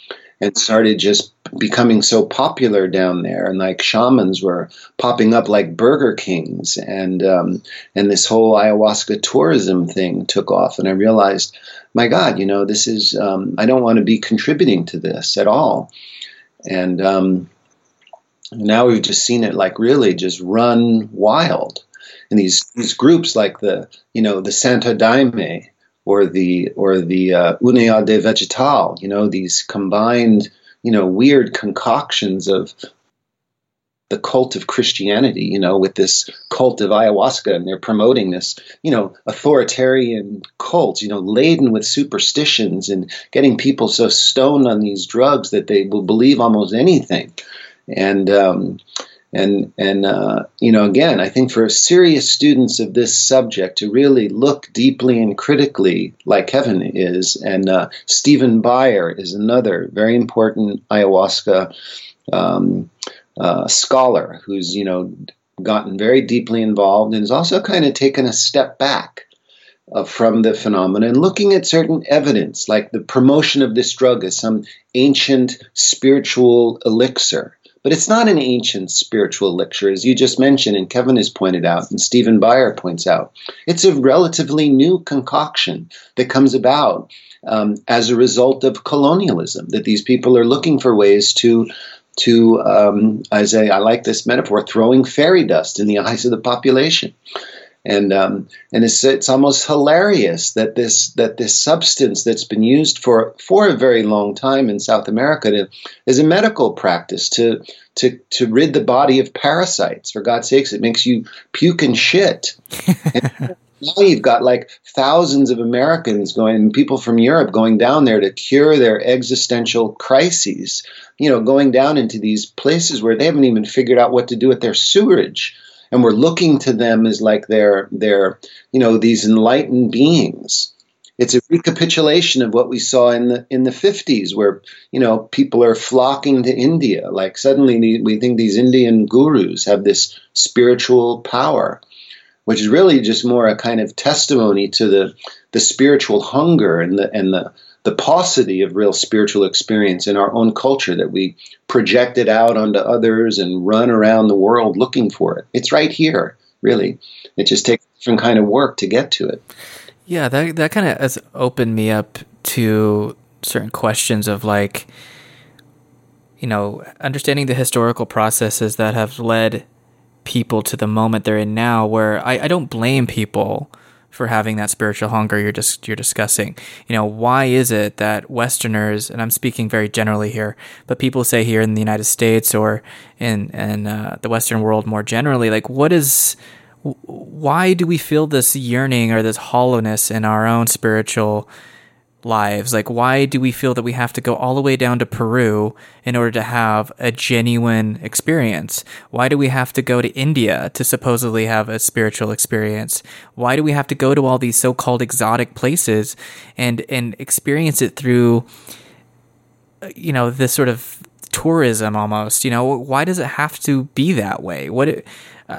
[SPEAKER 2] and started just becoming so popular down there and like shamans were popping up like burger kings and um, and this whole ayahuasca tourism thing took off and i realized my god you know this is um, i don't want to be contributing to this at all. And um, now we've just seen it like really just run wild and these these groups like the you know the Santo Daime or the or the uh, União do Vegetal, you know, these combined, you know, weird concoctions of the cult of Christianity, you know, with this cult of ayahuasca, and they're promoting this, you know, authoritarian cult, you know, laden with superstitions and getting people so stoned on these drugs that they will believe almost anything. And um, and and uh, you know again i think for serious students of this subject to really look deeply and critically like kevin is and uh, stephen beyer is another very important ayahuasca um, uh, scholar who's you know gotten very deeply involved and has also kind of taken a step back uh, from the phenomenon and looking at certain evidence like the promotion of this drug as some ancient spiritual elixir but it's not an ancient spiritual elixir, as you just mentioned, and Kevin has pointed out, and Stephen Beyer points out. It's a relatively new concoction that comes about um, as a result of colonialism, that these people are looking for ways to to, um, as a, I like this metaphor, throwing fairy dust in the eyes of the population and um, and it's it's almost hilarious that this that this substance that's been used for for a very long time in South America to, is a medical practice to to to rid the body of parasites. For God's sakes, it makes you puke and shit. and now you've got like thousands of Americans going, people from Europe going down there to cure their existential crises. You know, going down into these places where they haven't even figured out what to do with their sewerage and we're looking to them as like they're they're you know these enlightened beings. It's a recapitulation of what we saw in the in the 50s, where you know people are flocking to India. Like suddenly we think these Indian gurus have this spiritual power, which is really just more a kind of testimony to the the spiritual hunger and the and the the paucity of real spiritual experience in our own culture that we project it out onto others and run around the world looking for it. It's right here, really. It just takes different kind of work to get to it.
[SPEAKER 1] Yeah, that that kind of has opened me up to certain questions of like, you know, understanding the historical processes that have led people to the moment they're in now. Where I, I don't blame people for having that spiritual hunger you're just you're discussing. You know, why is it that Westerners, and I'm speaking very generally here, but people say here in the United States or in in uh, the Western world more generally, like what is why do we feel this yearning or this hollowness in our own spiritual lives? Like, why do we feel that we have to go all the way down to Peru in order to have a genuine experience? Why do we have to go to India to supposedly have a spiritual experience? Why do we have to go to all these so-called exotic places and and experience it through you know this sort of tourism almost? You know, why does it have to be that way? What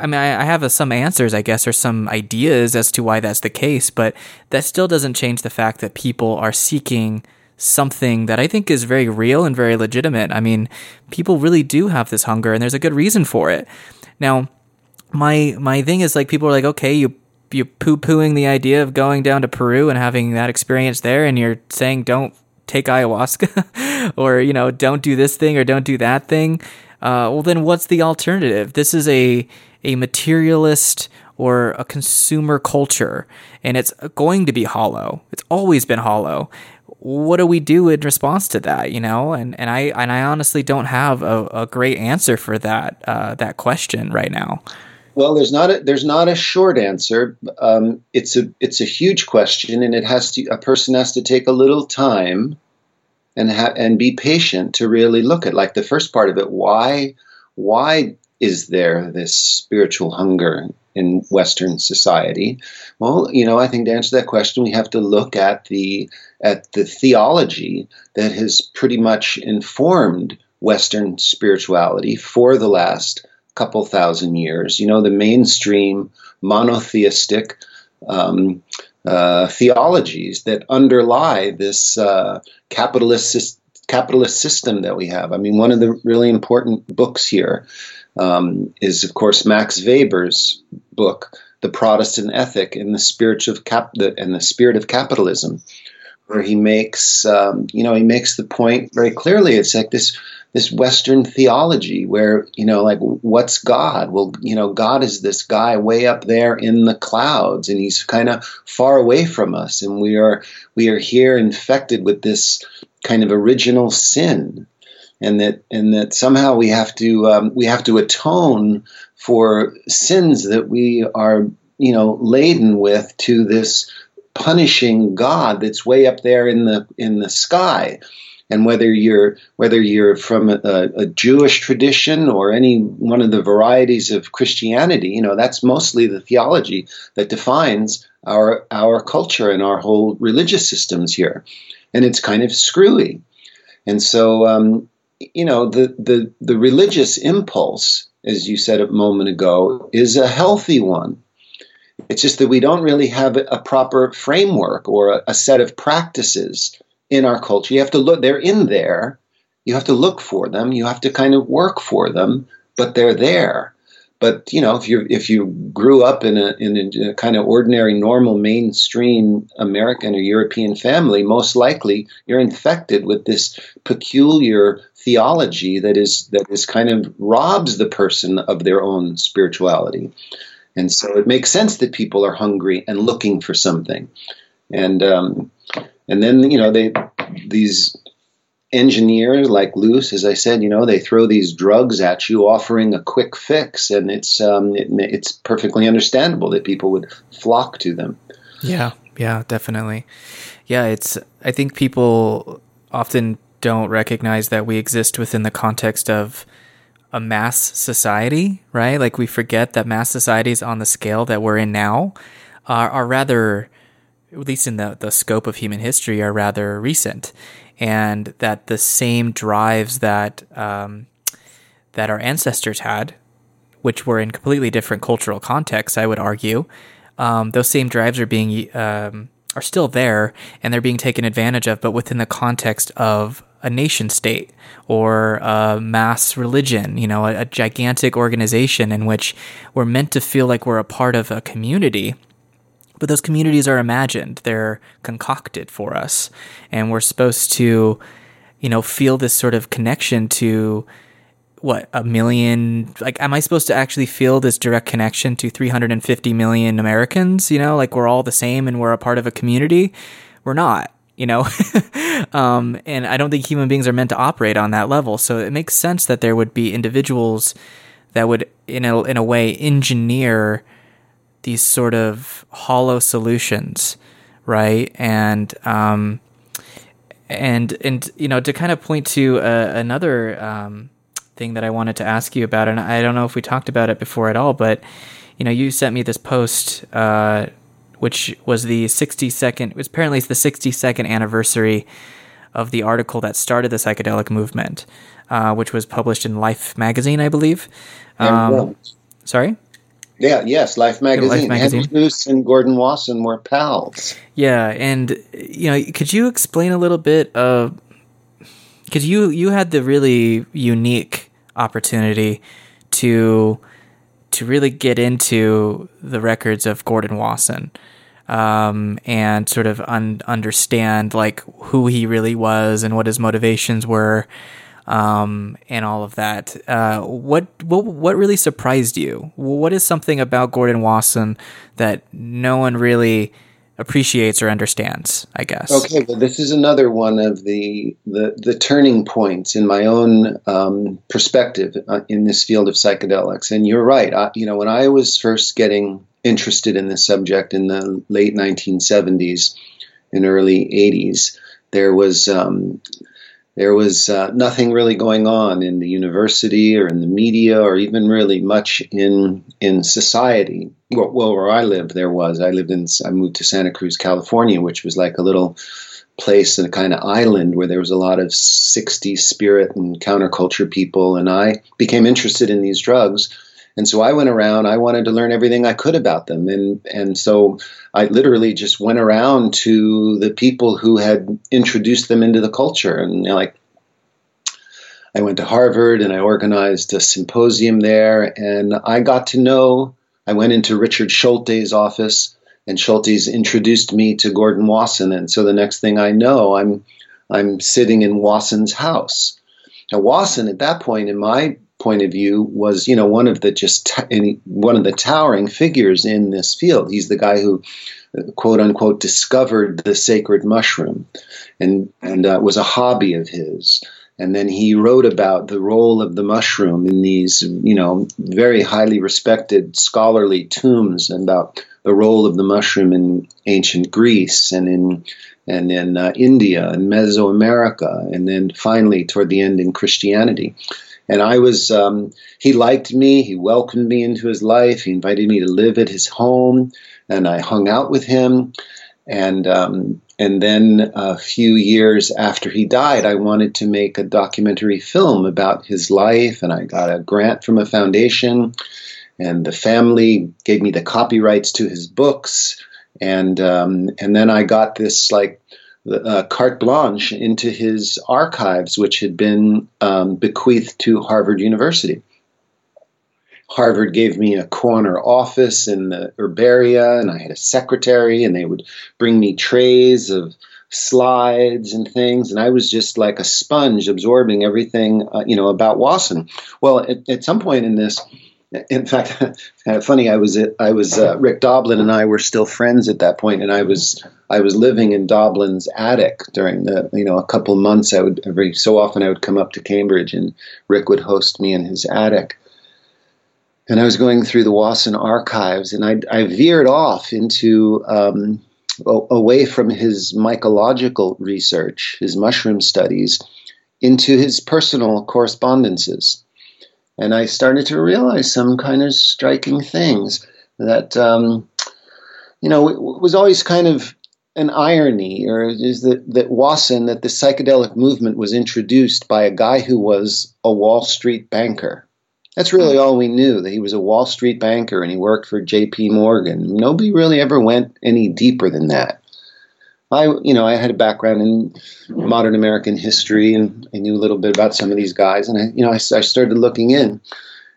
[SPEAKER 1] I mean, I, I have a, some answers, I guess, or some ideas as to why that's the case, but that still doesn't change the fact that people are seeking something that I think is very real and very legitimate. I mean, people really do have this hunger, and there's a good reason for it. Now, my my thing is like people are like, okay, you you poo pooing the idea of going down to Peru and having that experience there, and you're saying don't take ayahuasca or you know don't do this thing or don't do that thing. Uh, well, then what's the alternative? This is a a materialist or a consumer culture, and it's going to be hollow. It's always been hollow. What do we do in response to that? You know, and, and I and I honestly don't have a, a great answer for that uh, that question right now.
[SPEAKER 2] Well, there's not a there's not a short answer. Um, it's a it's a huge question, and it has to a person has to take a little time and ha- and be patient to really look at like the first part of it. Why why is there this spiritual hunger in Western society? Well, you know, I think to answer that question, we have to look at the at the theology that has pretty much informed Western spirituality for the last couple thousand years. You know, the mainstream monotheistic um, uh, theologies that underlie this uh, capitalist capitalist system that we have. I mean, one of the really important books here um, is, of course, Max Weber's book, "The Protestant Ethic and the Spirit of Cap- the, and the Spirit of Capitalism," where he makes, um, you know, he makes the point very clearly. It's like this this Western theology where, you know, like, what's God? Well, you know, God is this guy way up there in the clouds and he's kind of far away from us. And we are, we are here infected with this kind of original sin. And that, and that somehow we have to, um, we have to atone for sins that we are, you know, laden with to this punishing God that's way up there in the, in the sky. And whether you're whether you're from a, a, Jewish tradition or any one of the varieties of Christianity, you know that's mostly the theology that defines our our culture and our whole religious systems here, and it's kind of screwy, and so um, you know the the the religious impulse, as you said a moment ago, is a healthy one. It's just that we don't really have a proper framework or a, a set of practices in our culture. You have to look, they're in there. You have to look for them. You have to kind of work for them, but they're there. But you know, if you if you grew up in a in a, a kind of ordinary, normal, mainstream American or European family, most likely you're infected with this peculiar theology that is that is kind of robs the person of their own spirituality. And so it makes sense that people are hungry and looking for something. And um, and then you know they these engineers like Luce, as I said, you know, they throw these drugs at you, offering a quick fix, and it's um, it, it's perfectly understandable that people would flock to them.
[SPEAKER 1] Yeah, yeah, definitely. Yeah, it's. I think people often don't recognize that we exist within the context of a mass society, right? Like we forget that mass societies on the scale that we're in now are, are rather at least in the, the scope of human history, are rather recent, and that the same drives that um, that our ancestors had, which were in completely different cultural contexts, I would argue, um, those same drives are being um, are still there, and they're being taken advantage of, but within the context of a nation state or a mass religion, you know, a, a gigantic organization in which we're meant to feel like we're a part of a community but those communities are imagined, they're concocted for us. And we're supposed to, you know, feel this sort of connection to what, a million? Like, am I supposed to actually feel this direct connection to 350 million Americans? You know, like we're all the same and we're a part of a community? We're not you know um, and i don't think human beings are meant to operate on that level so it makes sense that there would be individuals that would in a, in a way engineer these sort of hollow solutions, right? And um, and and you know to kind of point to uh, another um, thing that I wanted to ask you about, and I don't know if we talked about it before at all, but you know you sent me this post. Uh, which was the 60 second, it was apparently it's the 62nd anniversary of the article that started the psychedelic movement, uh, which was published in Life magazine, I believe. Um, sorry?
[SPEAKER 2] Yeah, yes, Life magazine. Life magazine. Henry Luce and Gordon Wasson were pals.
[SPEAKER 1] Yeah, and you know, could you explain a little bit of because you you had the really unique opportunity to to really get into the records of Gordon Wasson um, and sort of un- understand like who he really was and what his motivations were. Um, and all of that. Uh, what what what really surprised you? What is something about Gordon Wasson that no one really appreciates or understands? I guess.
[SPEAKER 2] Okay, well, this is another one of the the, the turning points in my own um, perspective uh, in this field of psychedelics. And you're right. I, you know, when I was first getting interested in this subject in the late 1970s and early 80s, there was um, there was uh, nothing really going on in the university or in the media or even really much in in society. Well, well, where I lived, there was. I lived in. I moved to Santa Cruz, California, which was like a little place and a kind of island where there was a lot of 60s spirit and counterculture people. And I became interested in these drugs. And so I went around, I wanted to learn everything I could about them. And, and so I literally just went around to the people who had introduced them into the culture. And like, I went to Harvard and I organized a symposium there. And I got to know, I went into Richard Schultes' office and Schultes introduced me to Gordon Wasson. And so the next thing I know, I'm, I'm sitting in Wasson's house. Now, Wasson at that point, in my point of view was you know one of the just t- one of the towering figures in this field. He's the guy who quote unquote discovered the sacred mushroom, and and uh, was a hobby of his. And then he wrote about the role of the mushroom in these, you know, very highly respected scholarly tombs and about the role of the mushroom in ancient Greece and in and in uh, India and Mesoamerica, and then finally toward the end in Christianity. And I was, um, he liked me. He welcomed me into his life. He invited me to live at his home, and I hung out with him. And um, and then a few years after he died, I wanted to make a documentary film about his life, and I got a grant from a foundation, and the family gave me the copyrights to his books, and um, and then I got this like uh, carte blanche into his archives, which had been um, bequeathed to Harvard University. Harvard gave me a corner office in the herbaria, and I had a secretary, and they would bring me trays of slides and things, and I was just like a sponge absorbing everything, uh, you know, about Wasson. Well, at, at some point in this, in fact, kind of funny. I was I was uh, Rick Doblin and I were still friends at that point, and I was I was living in Doblin's attic during the you know a couple months. I would every so often I would come up to Cambridge, and Rick would host me in his attic. And I was going through the Wasson archives, and I, I veered off into um, away from his mycological research, his mushroom studies, into his personal correspondences and I started to realize some kind of striking things that um, you know it was always kind of an irony, or is that that Wasson that the psychedelic movement was introduced by a guy who was a Wall Street banker. That's really all we knew that he was a Wall Street banker and he worked for J.P. Morgan. Nobody really ever went any deeper than that. I, you know, I had a background in modern American history, and I knew a little bit about some of these guys. And I, you know, I, I started looking in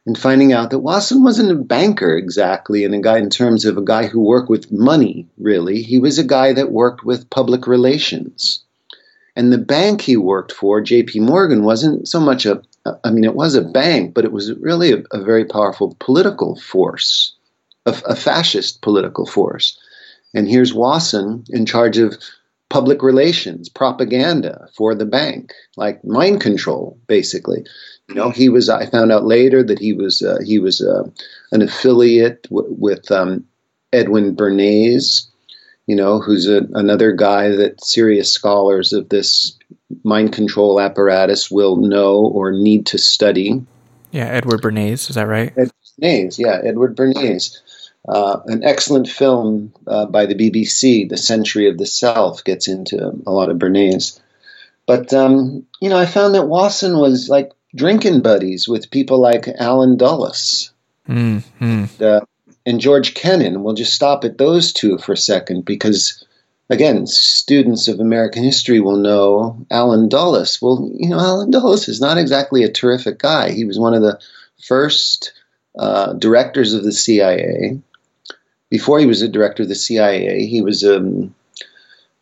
[SPEAKER 2] and finding out that Wasson wasn't a banker exactly, and a guy in terms of a guy who worked with money. Really, he was a guy that worked with public relations. And the bank he worked for, J.P. Morgan, wasn't so much a, I mean, it was a bank, but it was really a, a very powerful political force, a, a fascist political force. And here's Wasson in charge of public relations, propaganda for the bank, like mind control, basically. You know, he was. I found out later that he was uh, he was uh, an affiliate w- with um, Edwin Bernays. You know, who's a, another guy that serious scholars of this mind control apparatus will know or need to study.
[SPEAKER 1] Yeah, Edward Bernays, is that right?
[SPEAKER 2] Ed Bernays, yeah, Edward Bernays. Uh, an excellent film uh, by the BBC, The Century of the Self, gets into a lot of Bernays. But, um, you know, I found that Wasson was like drinking buddies with people like Allen Dulles mm-hmm. and, uh, and George Kennan. We'll just stop at those two for a second because, again, students of American history will know Allen Dulles. Well, you know, Allen Dulles is not exactly a terrific guy. He was one of the first uh, directors of the CIA before he was a director of the CIA, he was um,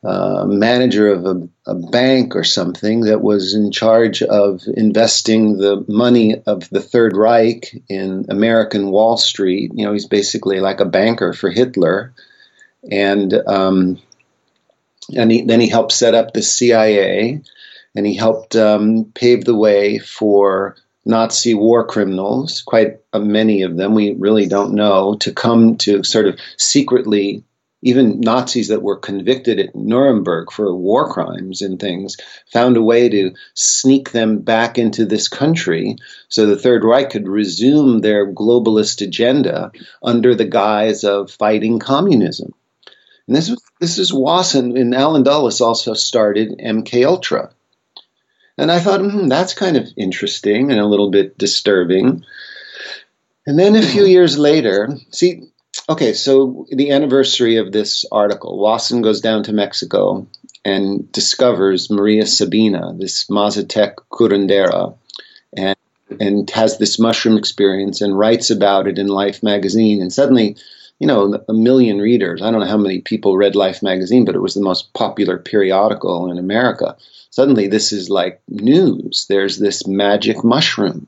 [SPEAKER 2] uh, manager of a, a, bank or something that was in charge of investing the money of the Third Reich in American Wall Street. You know, he's basically like a banker for Hitler, and um, and he, then he helped set up the CIA, and he helped um, pave the way for Nazi war criminals, quite many of them, we really don't know, to come to sort of secretly even Nazis that were convicted at Nuremberg for war crimes and things found a way to sneak them back into this country so the Third Reich could resume their globalist agenda under the guise of fighting communism. And this, this is Wasson and Allen Dulles also started MK Ultra. And I thought, hmm, that's kind of interesting and a little bit disturbing. And then a few years later, see, okay, so the anniversary of this article, Wasson goes down to Mexico and discovers Maria Sabina, this Mazatec curandera, and and has this mushroom experience and writes about it in Life magazine. And suddenly, you know, a million readers. I don't know how many people read Life magazine, but it was the most popular periodical in America. Suddenly, this is like news. There's this magic mushroom.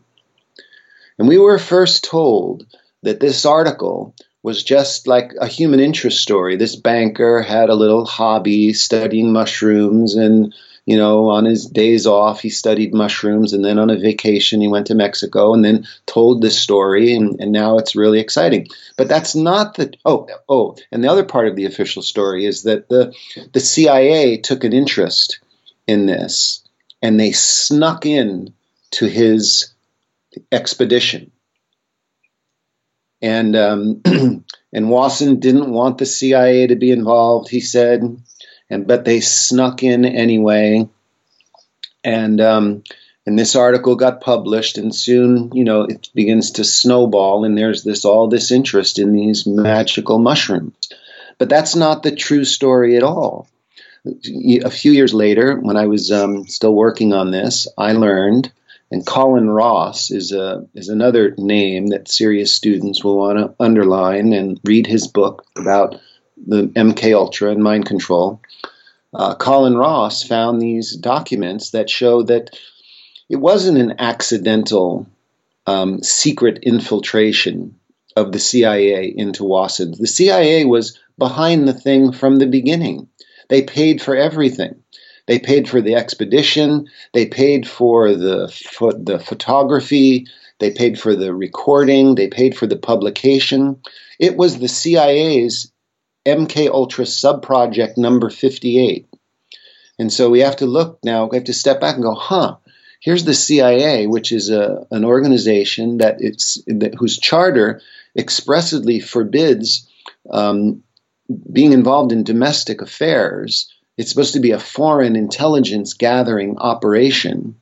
[SPEAKER 2] And we were first told that this article was just like a human interest story. This banker had a little hobby studying mushrooms and you know, on his days off, he studied mushrooms, and then on a vacation, he went to Mexico and then told this story, and, and now it's really exciting. But that's not the oh oh, and the other part of the official story is that the the CIA took an interest in this, and they snuck in to his expedition and um, and Wasson didn't want the CIA to be involved. He said, and but they snuck in anyway. And um, and this article got published, and soon you know it begins to snowball, and there's this all this interest in these magical mushrooms. But that's not the true story at all. A few years later, when I was um, still working on this, I learned and Colin Ross is a is another name that serious students will want to underline and read his book about the MK Ultra and mind control. Uh, Colin Ross found these documents that show that it wasn't an accidental um, secret infiltration of the CIA into Wasson. The CIA was behind the thing from the beginning. They paid for everything. They paid for the expedition. They paid for the the photography. They paid for the recording. They paid for the publication. It was the CIA's MK Ultra subproject number 58. And so we have to look now, we have to step back and go, huh, here's the CIA, which is a, an organization that it's that, whose charter expressly forbids um, being involved in domestic affairs it's supposed to be a foreign intelligence gathering operation.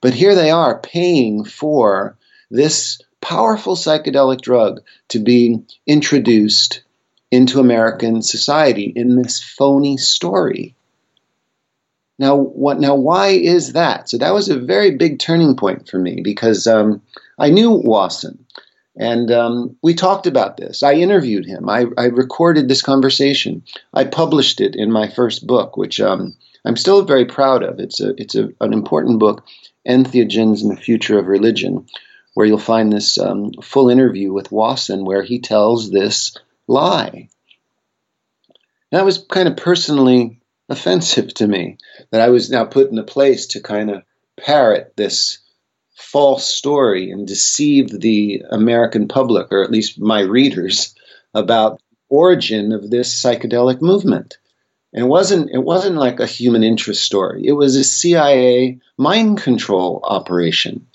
[SPEAKER 2] But here they are paying for this powerful psychedelic drug to be introduced into American society in this phony story. Now, what? Now, why is that? So that was a very big turning point for me because um, I knew Wasson, and um, we talked about this. I interviewed him. I, I, recorded this conversation. I published it in my first book, which um, I'm still very proud of. It's a it's a, an important book, Entheogens and the Future of Religion, where you'll find this um, full interview with Wasson, where he tells this lie. And that was kind of personally offensive to me that I was now put in a place to kind of parrot this false story and deceive the American public, or at least my readers, about origin of this psychedelic movement. And it wasn't it wasn't like a human interest story. It was a CIA mind control operation.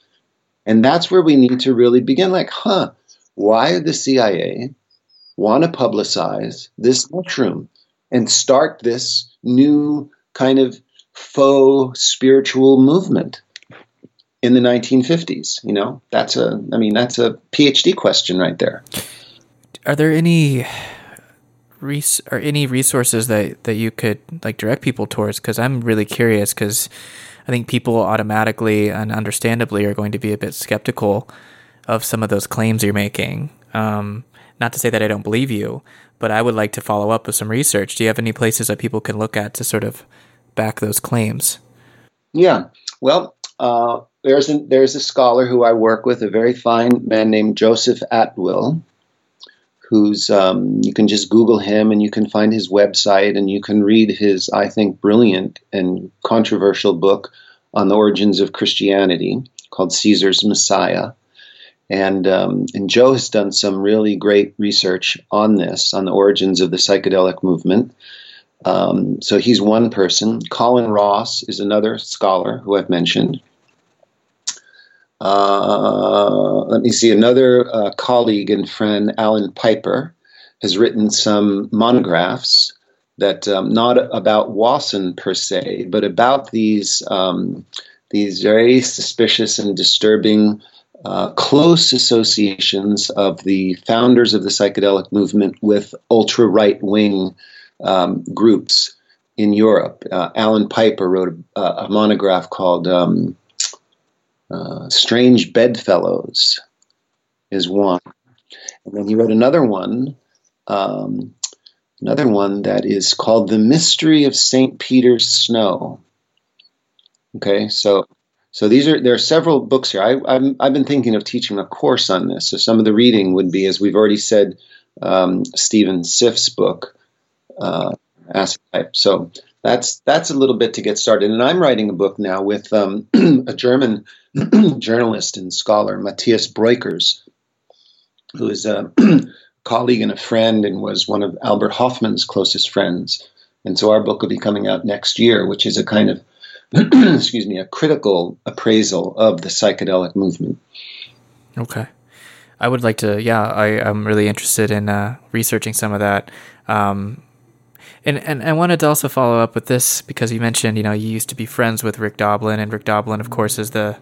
[SPEAKER 2] And that's where we need to really begin like, huh, why the CIA want to publicize this mushroom and start this new kind of faux spiritual movement? In the 1950s? You know, that's a, I mean, that's a PhD question right there.
[SPEAKER 1] Are there any res- or any resources that that you could like direct people towards? Because I'm really curious. Because I think people automatically and understandably are going to be a bit skeptical of some of those claims you're making. Um, not to say that I don't believe you, but I would like to follow up with some research. Do you have any places that people can look at to sort of back those claims?
[SPEAKER 2] Yeah. Well, uh, there's a, there's a scholar who I work with, a very fine man named Joseph Atwill, who's um, you can just Google him and you can find his website and you can read his, I think, brilliant and controversial book on the origins of Christianity called Caesar's Messiah. And, um, and Joe has done some really great research on this, on the origins of the psychedelic movement. Um, so he's one person. Colin Ross is another scholar who I've mentioned. Uh, let me see, another uh, colleague and friend, Alan Piper, has written some monographs that um, not about Wasson per se, but about these um, these very suspicious and disturbing uh, close associations of the founders of the psychedelic movement with ultra right wing um, groups in Europe. Uh, Alan Piper wrote a, a monograph called um, uh, Strange Bedfellows, is one. And then he wrote another one, um, another one that is called The Mystery of St. Peter's Snow. Okay, so so these are there are several books here. I, have I've been thinking of teaching a course on this. So some of the reading would be, as we've already said, um, Stephen Siff's book, uh, Hype. So that's that's a little bit to get started. And I'm writing a book now with um, a German journalist and scholar, Mathias Bröckers, who is a colleague and a friend and was one of Albert Hofmann's closest friends. And so our book will be coming out next year, which is a kind of excuse me, a critical appraisal of the psychedelic movement.
[SPEAKER 1] Okay. I would like to, yeah, I, am really interested in uh, researching some of that. Um, and, and I wanted to also follow up with this because you mentioned, you know, you used to be friends with Rick Doblin, and Rick Doblin, of course, is the,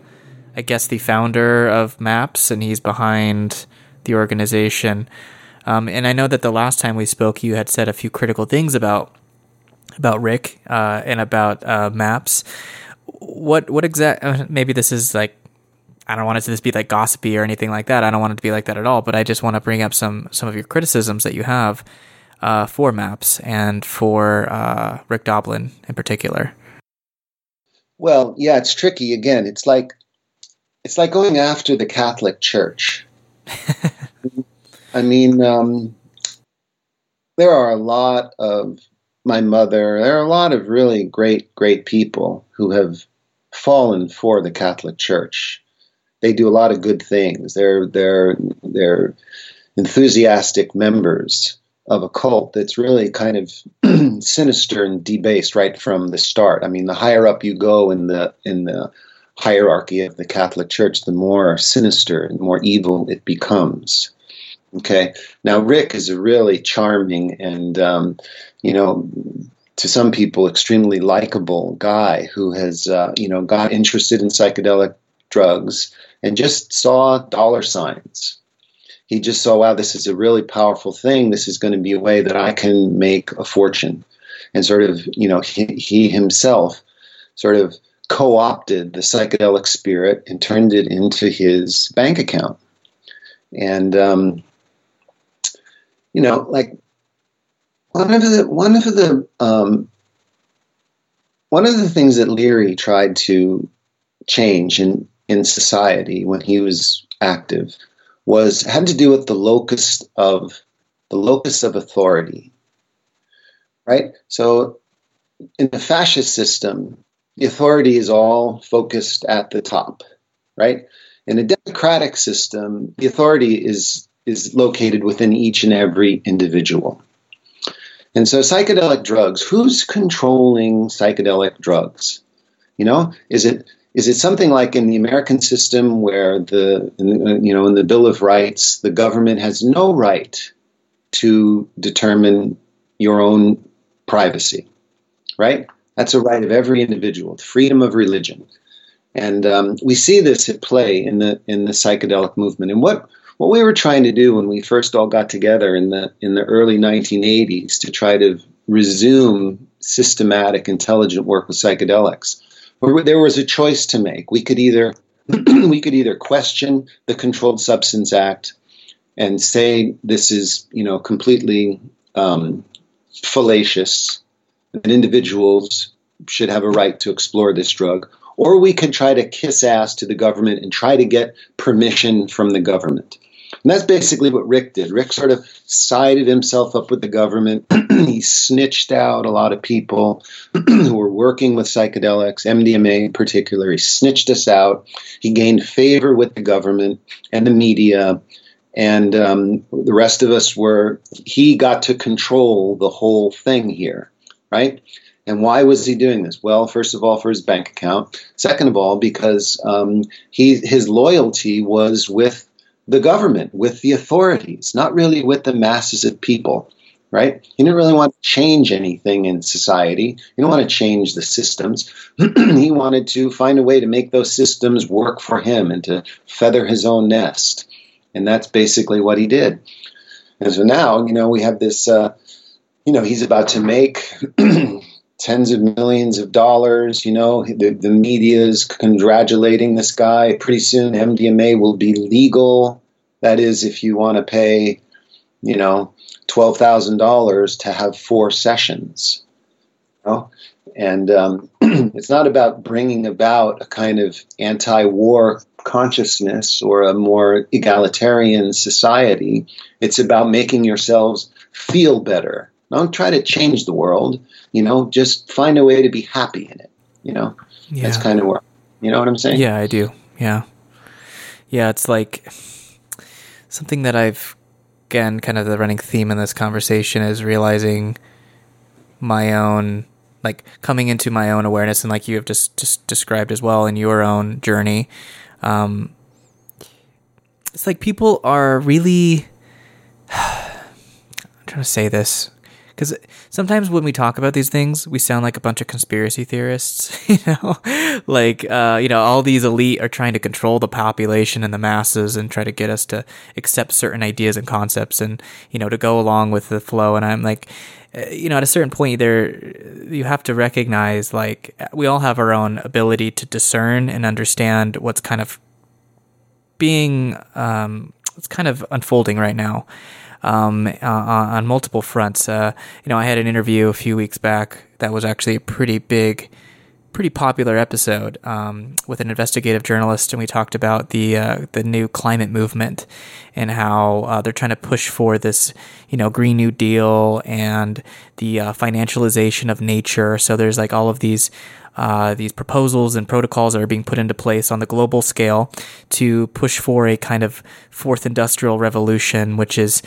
[SPEAKER 1] I guess, the founder of MAPS, and he's behind the organization. Um, and I know that the last time we spoke, you had said a few critical things about about Rick uh, and about uh, maps. What what exact? Uh, maybe this is like I don't want it to just be like gossipy or anything like that. I don't want it to be like that at all. But I just want to bring up some some of your criticisms that you have uh, for maps and for uh, Rick Doblin in particular.
[SPEAKER 2] Well, yeah, it's tricky. Again, it's like it's like going after the Catholic Church. I mean, um, there are a lot of my mother. There are a lot of really great, great people who have fallen for the Catholic Church. They do a lot of good things. They're they're they're enthusiastic members of a cult that's really kind of sinister and debased right from the start. I mean, the higher up you go in the in the hierarchy of the Catholic Church, the more sinister and more evil it becomes. Okay. Now, Rick is a really charming and, um, you know, to some people, extremely likable guy who has, uh, you know, got interested in psychedelic drugs and just saw dollar signs. He just saw, wow, this is a really powerful thing. This is going to be a way that I can make a fortune. And sort of, you know, he, he himself sort of co opted the psychedelic spirit and turned it into his bank account. And, um, you know, like one of the one of the um, one of the things that Leary tried to change in in society when he was active was had to do with the locus of the locus of authority. Right? So in the fascist system, the authority is all focused at the top, right? In a democratic system, the authority is is located within each and every individual. And so, psychedelic drugs, who's controlling psychedelic drugs? You know, is it is it something like in the American system where the you know in the Bill of Rights, the government has no right to determine your own privacy, right? That's a right of every individual, freedom of religion, and um, we see this at play in the in the psychedelic movement. And what what we were trying to do when we first all got together in the in the early 1980s to try to resume systematic, intelligent work with psychedelics, there was a choice to make. We could either we could either question the Controlled Substance Act and say this is, you know, completely um, fallacious, and individuals should have a right to explore this drug. Or we can try to kiss ass to the government and try to get permission from the government. And that's basically what Rick did. Rick sort of sided himself up with the government. he snitched out a lot of people who were working with psychedelics, MDMA in particular. He snitched us out. He gained favor with the government and the media. And um, the rest of us were, he got to control the whole thing here, right? And why was he doing this? Well, first of all, for his bank account. Second of all, because um, he his loyalty was with the government, with the authorities, not really with the masses of people, right? He didn't really want to change anything in society. He didn't want to change the systems. he wanted to find a way to make those systems work for him and to feather his own nest. And that's basically what he did. And so now, you know, we have this, uh, you know, he's about to make tens of millions of dollars. You know, the, the media is congratulating this guy. Pretty soon, MDMA will be legal. That is, if you want to pay, you know, twelve thousand dollars to have four sessions. You know? And um, it's not about bringing about a kind of anti-war consciousness or a more egalitarian society. It's about making yourselves feel better. Don't try to change the world you know, just find a way to be happy in it. You know, yeah. that's kind of where, you know what I'm saying?
[SPEAKER 1] Yeah, I do. Yeah. Yeah, it's like something that I've, again, kind of the running theme in this conversation is realizing my own, like coming into my own awareness and like you have just, just described as well in your own journey. Um, it's like people are really, I'm trying to say this because sometimes when we talk about these things, we sound like a bunch of conspiracy theorists. You know, like uh, you know, all these elite are trying to control the population and the masses and try to get us to accept certain ideas and concepts and you know to go along with the flow. And I'm like, uh, you know, at a certain point, there you have to recognize like we all have our own ability to discern and understand what's kind of being um, it's kind of unfolding right now um, uh, on multiple fronts. Uh, you know, I had an interview a few weeks back that was actually a pretty big, pretty popular episode um, with an investigative journalist, and we talked about the uh, the new climate movement and how uh, they're trying to push for this, you know, Green New Deal and the uh, financialization of nature. So there's like all of these uh, these proposals and protocols that are being put into place on the global scale to push for a kind of fourth industrial revolution, which is,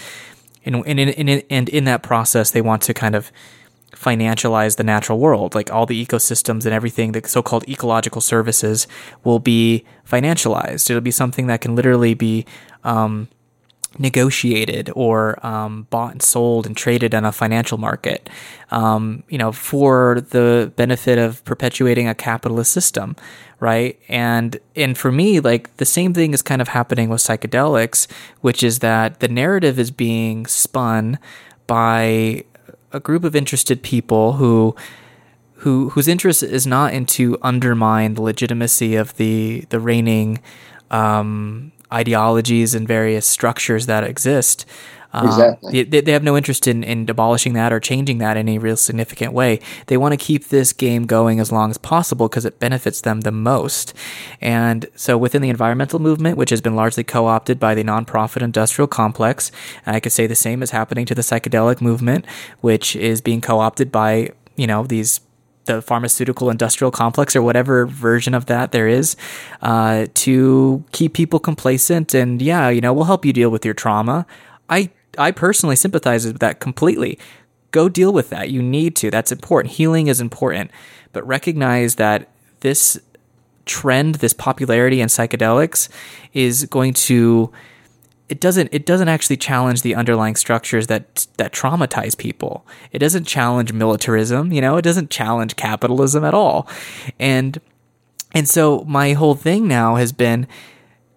[SPEAKER 1] and in, in, in, and in that process, they want to kind of financialize the natural world. Like all the ecosystems and everything, the so called ecological services will be financialized. It'll be something that can literally be um, negotiated or um, bought and sold and traded on a financial market, um, you know, for the benefit of perpetuating a capitalist system, right? And and for me, like the same thing is kind of happening with psychedelics, which is that the narrative is being spun by a group of interested people who. Who, whose interest is not in to undermine the legitimacy of the the reigning um, ideologies and various structures that exist.
[SPEAKER 2] Um, exactly.
[SPEAKER 1] They, they, have no interest in, in abolishing that or changing that in any real significant way. They want to keep this game going as long as possible because it benefits them the most. And so within the environmental movement, which has been largely co opted by the nonprofit industrial complex, I could say the same is happening to the psychedelic movement, which is being co opted by you know these the pharmaceutical industrial complex or whatever version of that there is uh, to keep people complacent and yeah you know we'll help you deal with your trauma i i personally sympathize with that completely. Go deal with that. You need to. That's important. Healing is important. But recognize that this trend this popularity in psychedelics is going to it doesn't it doesn't actually challenge the underlying structures that that traumatize people. It doesn't challenge militarism, you know, it doesn't challenge capitalism at all. And and so my whole thing now has been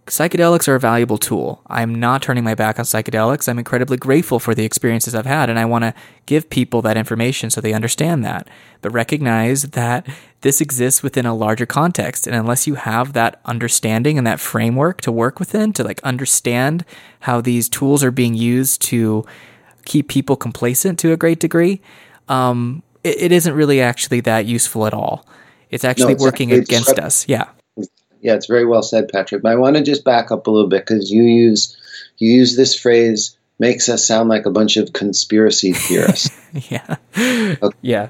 [SPEAKER 1] psychedelics are a valuable tool. I'm not turning my back on psychedelics. I'm incredibly grateful for the experiences I've had, and I want to give people that information so they understand that. But recognize that this exists within a larger context. And unless you have that understanding and that framework to work within, to like understand how these tools are being used to keep people complacent to a great degree, um, it, it isn't really actually that useful at all. It's actually no, working against us. Yeah.
[SPEAKER 2] Yeah, it's very well said, Patrick. But I want to just back up a little bit because you use you use this phrase makes us sound like a bunch of conspiracy theorists.
[SPEAKER 1] yeah. Okay. Yeah.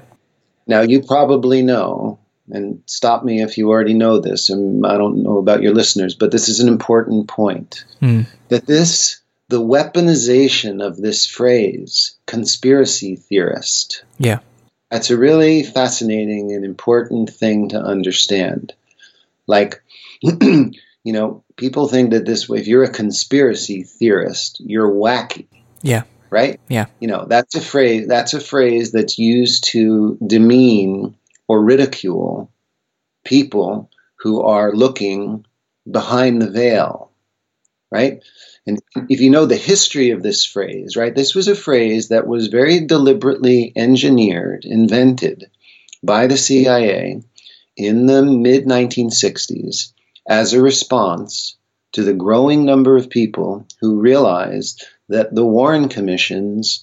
[SPEAKER 2] Now you probably know, and stop me if you already know this, and I don't know about your listeners, but this is an important point. Mm. That this the weaponization of this phrase, conspiracy theorist.
[SPEAKER 1] Yeah.
[SPEAKER 2] That's a really fascinating and important thing to understand. Like you know, people think that this way, if you're a conspiracy theorist, you're wacky.
[SPEAKER 1] Yeah.
[SPEAKER 2] Right?
[SPEAKER 1] Yeah.
[SPEAKER 2] You know, that's a phrase that's a phrase that's used to demean or ridicule people who are looking behind the veil. Right? And if you know the history of this phrase, right, this was a phrase that was very deliberately engineered, invented by the CIA in the mid 1960s as a response to the growing number of people who realized that the Warren Commission's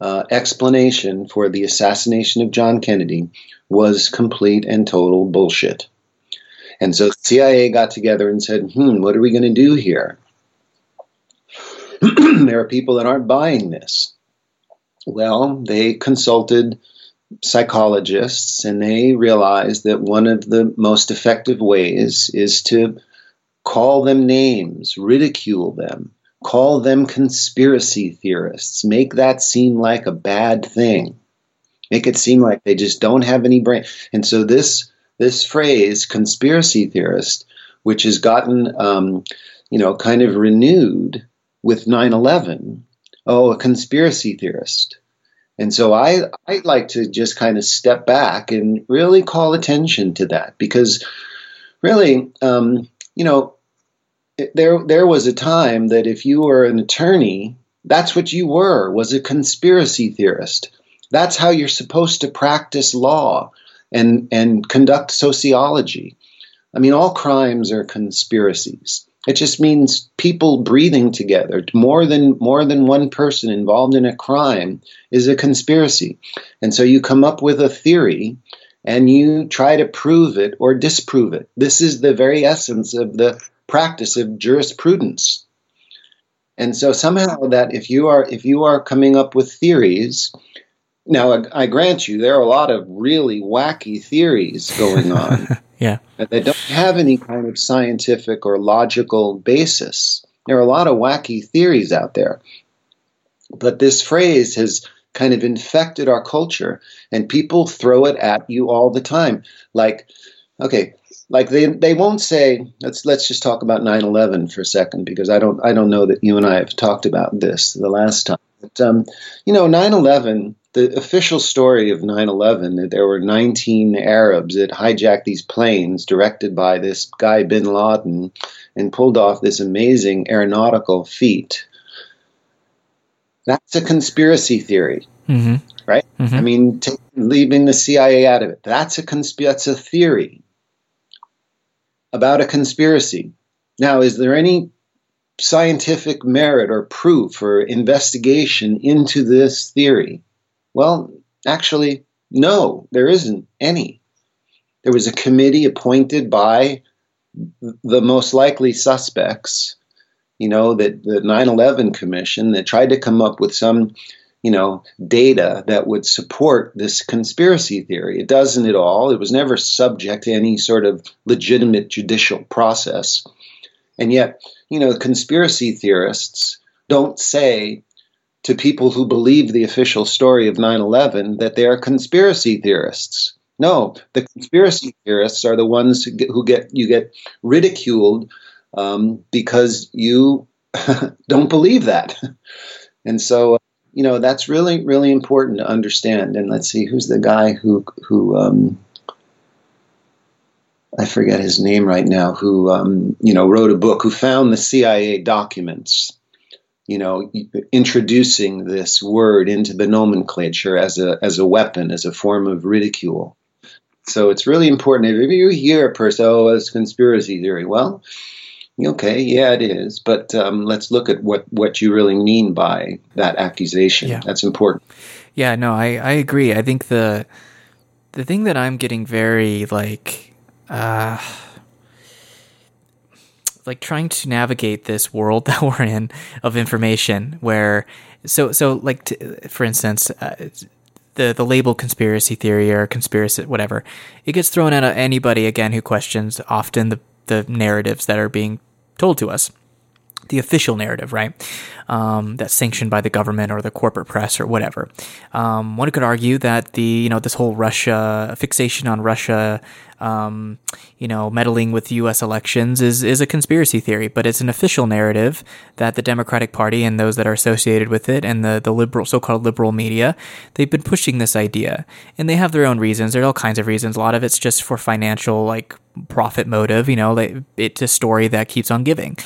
[SPEAKER 2] uh, explanation for the assassination of John Kennedy was complete and total bullshit. And so the CIA got together and said, hmm, what are we going to do here? there are people that aren't buying this. Well, they consulted psychologists, and they realized that one of the most effective ways is to call them names, ridicule them, call them conspiracy theorists, make that seem like a bad thing, make it seem like they just don't have any brain. And so this this phrase, conspiracy theorist, which has gotten um, you know kind of renewed with 9/11. Oh, a conspiracy theorist and so I I like to just kind of step back and really call attention to that because really, um, you know, there there was a time that if you were an attorney, that's what you were was a conspiracy theorist. That's how you're supposed to practice law and and conduct sociology. I mean, all crimes are conspiracies. It just means people breathing together. More than more than one person involved in a crime is a conspiracy. And so you come up with a theory and you try to prove it or disprove it. This is the very essence of the practice of jurisprudence. And so somehow that if you are if you are coming up with theories, now I, I grant you there are a lot of really wacky theories going on.
[SPEAKER 1] Yeah.
[SPEAKER 2] They don't have any kind of scientific or logical basis. There are a lot of wacky theories out there. But this phrase has kind of infected our culture, and people throw it at you all the time. Like, okay, like they they won't say let's let's just talk about 9/11 for a second because I don't I don't know that you and I have talked about this the last time. But um, you know, 9/11 the official story of 9 11 that there were 19 Arabs that hijacked these planes directed by this guy bin Laden and pulled off this amazing aeronautical feat. That's a conspiracy theory, mm-hmm. right? Mm-hmm. I mean, t- leaving the CIA out of it. That's a consp- That's a theory about a conspiracy. Now, is there any scientific merit or proof or investigation into this theory? Well, actually, no, there isn't any. There was a committee appointed by the most likely suspects, you know, that the 9 11 Commission that tried to come up with some, you know, data that would support this conspiracy theory. It doesn't at all. It was never subject to any sort of legitimate judicial process. And yet, you know, conspiracy theorists don't say to people who believe the official story of 9 11 that they are conspiracy theorists. No, the conspiracy theorists are the ones who get, who get you get ridiculed um, because you don't believe that. And so, you know, that's really, really important to understand. And let's see, who's the guy who who um, I forget his name right now, who um, you know wrote a book, who found the CIA documents, you know, introducing this word into the nomenclature as a as a weapon, as a form of ridicule. So it's really important. If you hear a person, oh, it's conspiracy theory, well, okay, yeah, it is. But um, let's look at what what you really mean by that accusation. Yeah. That's important.
[SPEAKER 1] Yeah, no, I I agree. I think the the thing that I'm getting very like uh like trying to navigate this world that we're in of information where so so like for instance uh, the the label conspiracy theory or conspiracy whatever it gets thrown at anybody again who questions often the the narratives that are being told to us the official narrative, right? Um, that's sanctioned by the government or the corporate press or whatever. Um, one could argue that the you know this whole Russia fixation on Russia, um, you know, meddling with U.S. elections is is a conspiracy theory, but it's an official narrative that the Democratic Party and those that are associated with it and the the liberal so-called liberal media they've been pushing this idea, and they have their own reasons. There are all kinds of reasons. A lot of it's just for financial like profit motive. You know, it's a story that keeps on giving.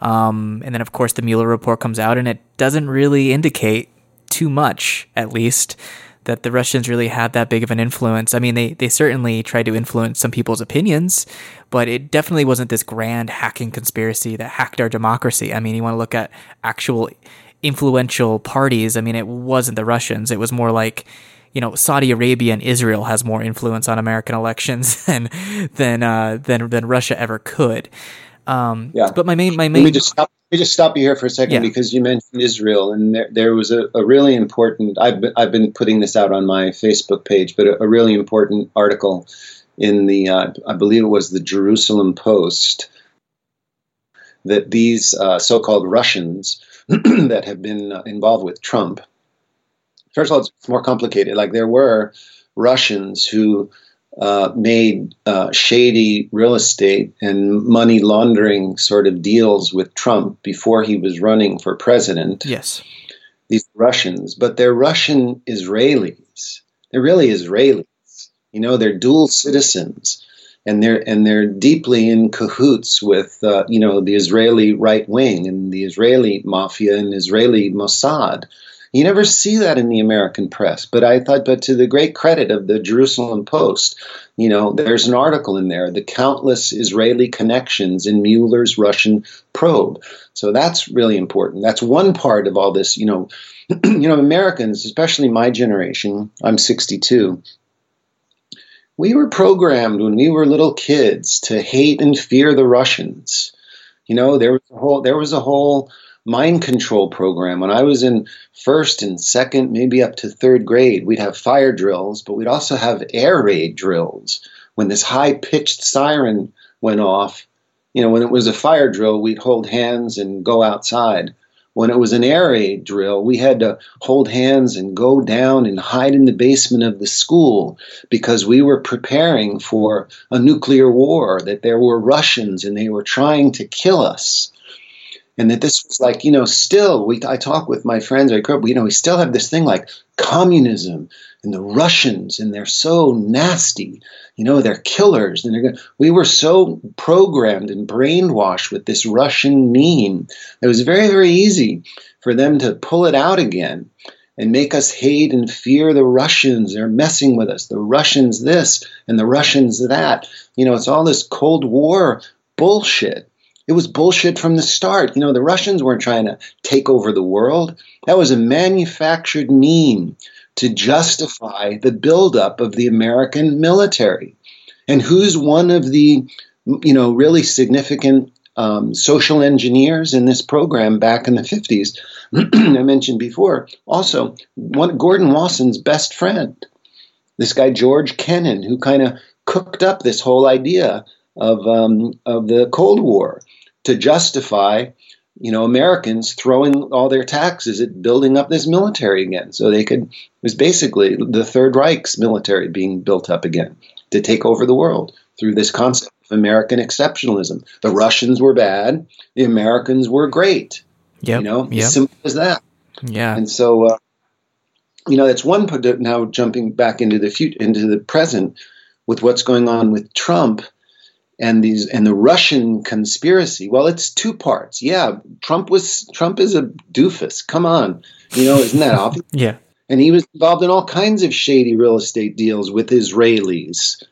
[SPEAKER 1] Um, and then, of course, the Mueller report comes out, and it doesn't really indicate too much, at least, that the Russians really had that big of an influence. I mean, they, they certainly tried to influence some people's opinions, but it definitely wasn't this grand hacking conspiracy that hacked our democracy. I mean, you want to look at actual influential parties. I mean, it wasn't the Russians. It was more like, you know, Saudi Arabia and Israel has more influence on American elections than than uh, than than Russia ever could. Um, yeah. But my main, my main.
[SPEAKER 2] Let me just stop. Let me just stop you here for a second yeah. because you mentioned Israel, and there, there was a, a, really important. I've been, I've been putting this out on my Facebook page, but a, a really important article in the uh, I believe it was the Jerusalem Post that these uh, so-called Russians that have been uh, involved with Trump. First of all, it's more complicated. Like there were Russians who uh, made uh, shady real estate and money laundering sort of deals with Trump before he was running for president.
[SPEAKER 1] Yes.
[SPEAKER 2] These Russians, but they're Russian Israelis. They're really Israelis. You know, they're dual citizens. And they're and they're deeply in cahoots with uh, you know the Israeli right wing and the Israeli mafia and Israeli Mossad. You never see that in the American press. But I thought, but to the great credit of the Jerusalem Post, you know, there's an article in there, the countless Israeli connections in Mueller's Russian probe. So that's really important. That's one part of all this, you know, you know, Americans, especially my generation, I'm 62. We were programmed when we were little kids to hate and fear the Russians. You know, there was a whole there was a whole mind control program. When I was in first and second, maybe up to third grade, we'd have fire drills, but we'd also have air raid drills. When this high pitched siren went off, you know, when it was a fire drill, we'd hold hands and go outside. When it was an air raid drill, we had to hold hands and go down and hide in the basement of the school because we were preparing for a nuclear war, that there were Russians and they were trying to kill us and that this was like you know still we I talk with my friends I grew up you know we still have this thing like communism and the Russians and they're so nasty you know they're killers and they're going we were so programmed and brainwashed with this Russian meme it was very very easy for them to pull it out again and make us hate and fear the Russians. They're messing with us. The Russians this and the Russians that. You know, it's all this Cold War bullshit. It was bullshit from the start. You know, the Russians weren't trying to take over the world. That was a manufactured meme to justify the buildup of the American military. And who's one of the, you know, really significant um, social engineers in this program back in the 50s? I mentioned before. Also, one, Gordon Wasson's best friend, this guy George Kennan, who kind of cooked up this whole idea of um, of the Cold War to justify you know Americans throwing all their taxes at building up this military again. So they could it was basically the third Reich's military being built up again to take over the world through this concept of American exceptionalism. The Russians were bad. The Americans were great.
[SPEAKER 1] Yeah,
[SPEAKER 2] you know
[SPEAKER 1] yep.
[SPEAKER 2] simple as that.
[SPEAKER 1] Yeah.
[SPEAKER 2] And so uh, you know that's one now jumping back into the future into the present with what's going on with Trump and these and the Russian conspiracy. Well, it's two parts. Yeah, Trump was Trump is a doofus. Come on, you know, isn't that obvious?
[SPEAKER 1] yeah.
[SPEAKER 2] And he was involved in all kinds of shady real estate deals with Israelis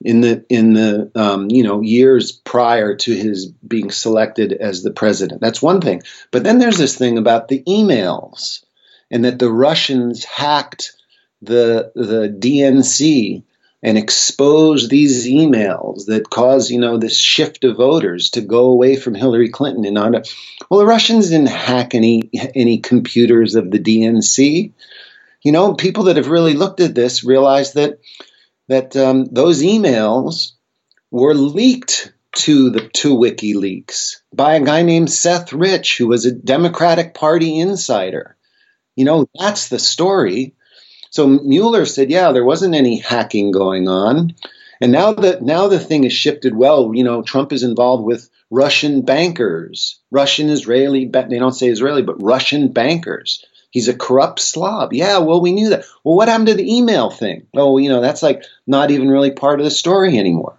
[SPEAKER 2] in the in the um, you know years prior to his being selected as the president. That's one thing. But then there's this thing about the emails and that the Russians hacked the the DNC and expose these emails that cause you know this shift of voters to go away from Hillary Clinton and on. Well, the Russians didn't hack any any computers of the DNC. You know, people that have really looked at this realize that that um, those emails were leaked to the to WikiLeaks by a guy named Seth Rich, who was a Democratic Party insider. You know, that's the story. So Mueller said, yeah, there wasn't any hacking going on. And now that now the thing has shifted. Well, you know, Trump is involved with Russian bankers, Russian Israeli. They don't say Israeli, but Russian bankers. He's a corrupt slob. Yeah, well, we knew that. Well, what happened to the email thing? Oh, you know, that's like not even really part of the story anymore.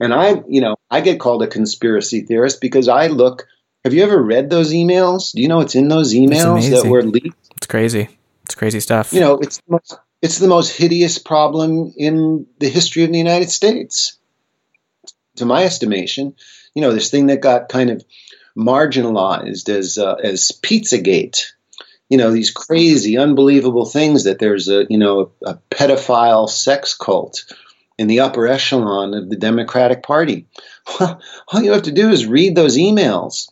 [SPEAKER 2] And I, you know, I get called a conspiracy theorist because I look. Have you ever read those emails? Do you know what's in those emails that were leaked?
[SPEAKER 1] It's crazy. It's crazy stuff.
[SPEAKER 2] You know, it's the most, it's the most hideous problem in the history of the United States. To my estimation, you know, this thing that got kind of marginalized as uh, as Pizzagate. You know, these crazy, unbelievable things that there's a you know a, a pedophile sex cult in the upper echelon of the Democratic Party. Well, all you have to do is read those emails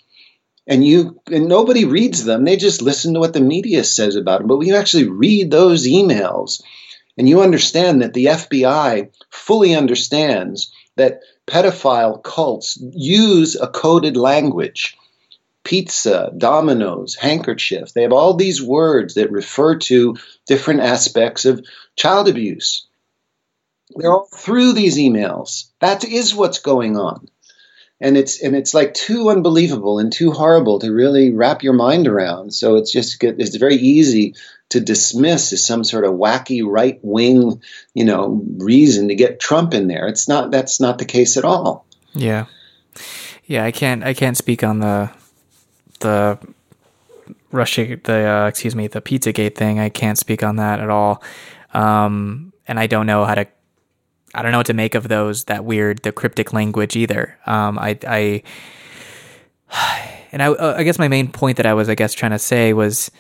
[SPEAKER 2] and you and nobody reads them. They just listen to what the media says about them. But when you actually read those emails and you understand that the FBI fully understands that pedophile cults use a coded language pizza dominoes handkerchief they have all these words that refer to different aspects of child abuse. They're all through these emails. That is what's going on and it's and it's like too unbelievable and too horrible to really wrap your mind around. So it's just it's very easy to dismiss as some sort of wacky right wing, you know, reason to get Trump in there. It's not that's not the case at all.
[SPEAKER 1] Yeah, yeah. I can't I can't speak on the the Russia the uh, excuse me the PizzaGate thing. I can't speak on that at all. Um, and I don't know how to I don't know what to make of those that weird the cryptic language either. Um, I, I and I, uh, I guess my main point that I was I guess trying to say was,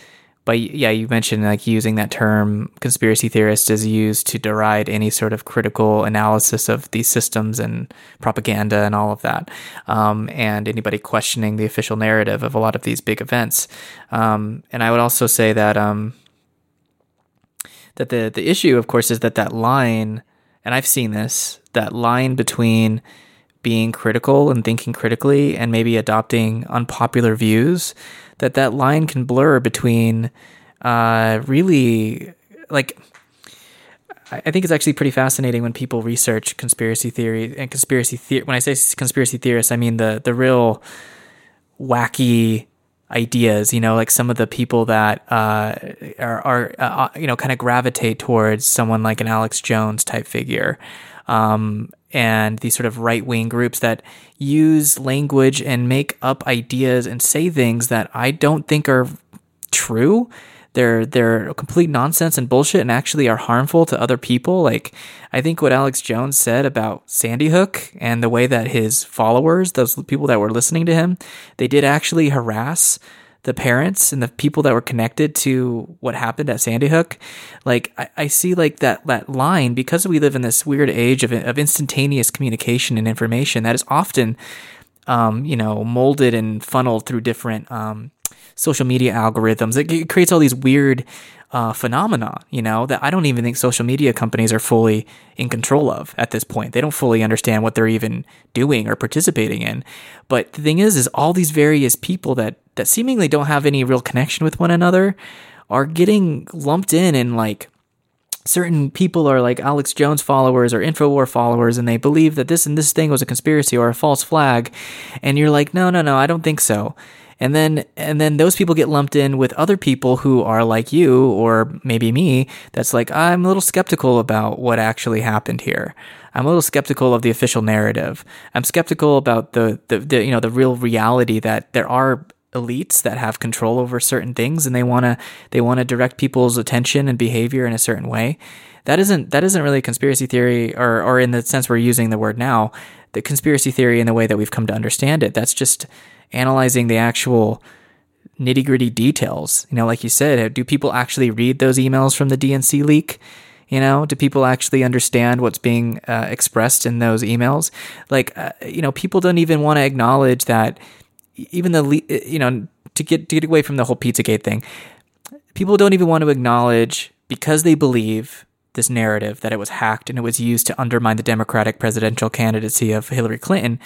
[SPEAKER 1] but yeah, you mentioned like using that term conspiracy theorist is used to deride any sort of critical analysis of these systems and propaganda and all of that, um, and anybody questioning the official narrative of a lot of these big events. Um, and I would also say that um, that the the issue, of course, is that that line and I've seen this that line between being critical and thinking critically and maybe adopting unpopular views that that line can blur between uh, really like I think it's actually pretty fascinating when people research conspiracy theory and conspiracy theory. When I say conspiracy theorists, I mean the the real wacky ideas. You know, like some of the people that uh, are, are uh, you know kind of gravitate towards someone like an Alex Jones type figure. Um, and these sort of right wing groups that use language and make up ideas and say things that I don't think are true they're they're complete nonsense and bullshit and actually are harmful to other people. Like I think what Alex Jones said about Sandy Hook and the way that his followers, those people that were listening to him, they did actually harass the parents and the people that were connected to what happened at Sandy Hook. Like I, I see like that that line because we live in this weird age of of instantaneous communication and information that is often um, you know, molded and funneled through different um, social media algorithms. It, it creates all these weird uh, phenomena, you know, that I don't even think social media companies are fully in control of at this point. They don't fully understand what they're even doing or participating in. But the thing is, is all these various people that that seemingly don't have any real connection with one another are getting lumped in and like certain people are like Alex Jones followers or Infowar followers and they believe that this and this thing was a conspiracy or a false flag and you're like no no no I don't think so and then and then those people get lumped in with other people who are like you or maybe me that's like i'm a little skeptical about what actually happened here. I'm a little skeptical of the official narrative. I'm skeptical about the the, the you know the real reality that there are elites that have control over certain things and they want to they want to direct people's attention and behavior in a certain way. That isn't that isn't really a conspiracy theory or or in the sense we're using the word now the conspiracy theory in the way that we've come to understand it. That's just analyzing the actual nitty gritty details. You know, like you said, do people actually read those emails from the DNC leak? You know, do people actually understand what's being uh, expressed in those emails? Like, uh, you know, people don't even want to acknowledge that even the, le- you know, to get, to get away from the whole Pizzagate thing, people don't even want to acknowledge because they believe this narrative that it was hacked and it was used to undermine the Democratic presidential candidacy of Hillary Clinton.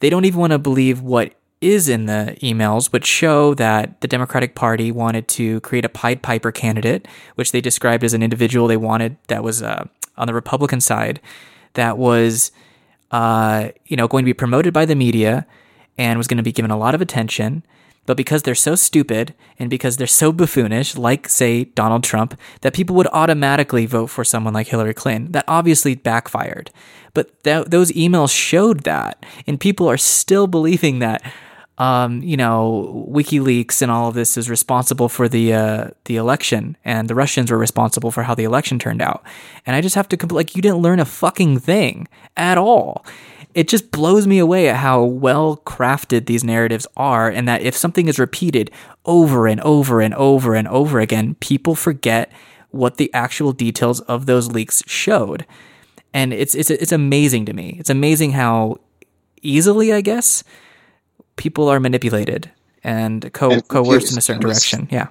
[SPEAKER 1] They don't even want to believe what is in the emails, which show that the Democratic Party wanted to create a Pied Piper candidate, which they described as an individual they wanted that was uh, on the Republican side, that was, uh, you know, going to be promoted by the media and was going to be given a lot of attention. But because they're so stupid and because they're so buffoonish, like, say, Donald Trump, that people would automatically vote for someone like Hillary Clinton, that obviously backfired. But th- those emails showed that, and people are still believing that um, you know, WikiLeaks and all of this is responsible for the uh, the election, and the Russians were responsible for how the election turned out. And I just have to compl- like, you didn't learn a fucking thing at all. It just blows me away at how well crafted these narratives are, and that if something is repeated over and over and over and over again, people forget what the actual details of those leaks showed. And it's it's it's amazing to me. It's amazing how easily, I guess, people are manipulated and, co- and coerced in a certain direction. Yeah.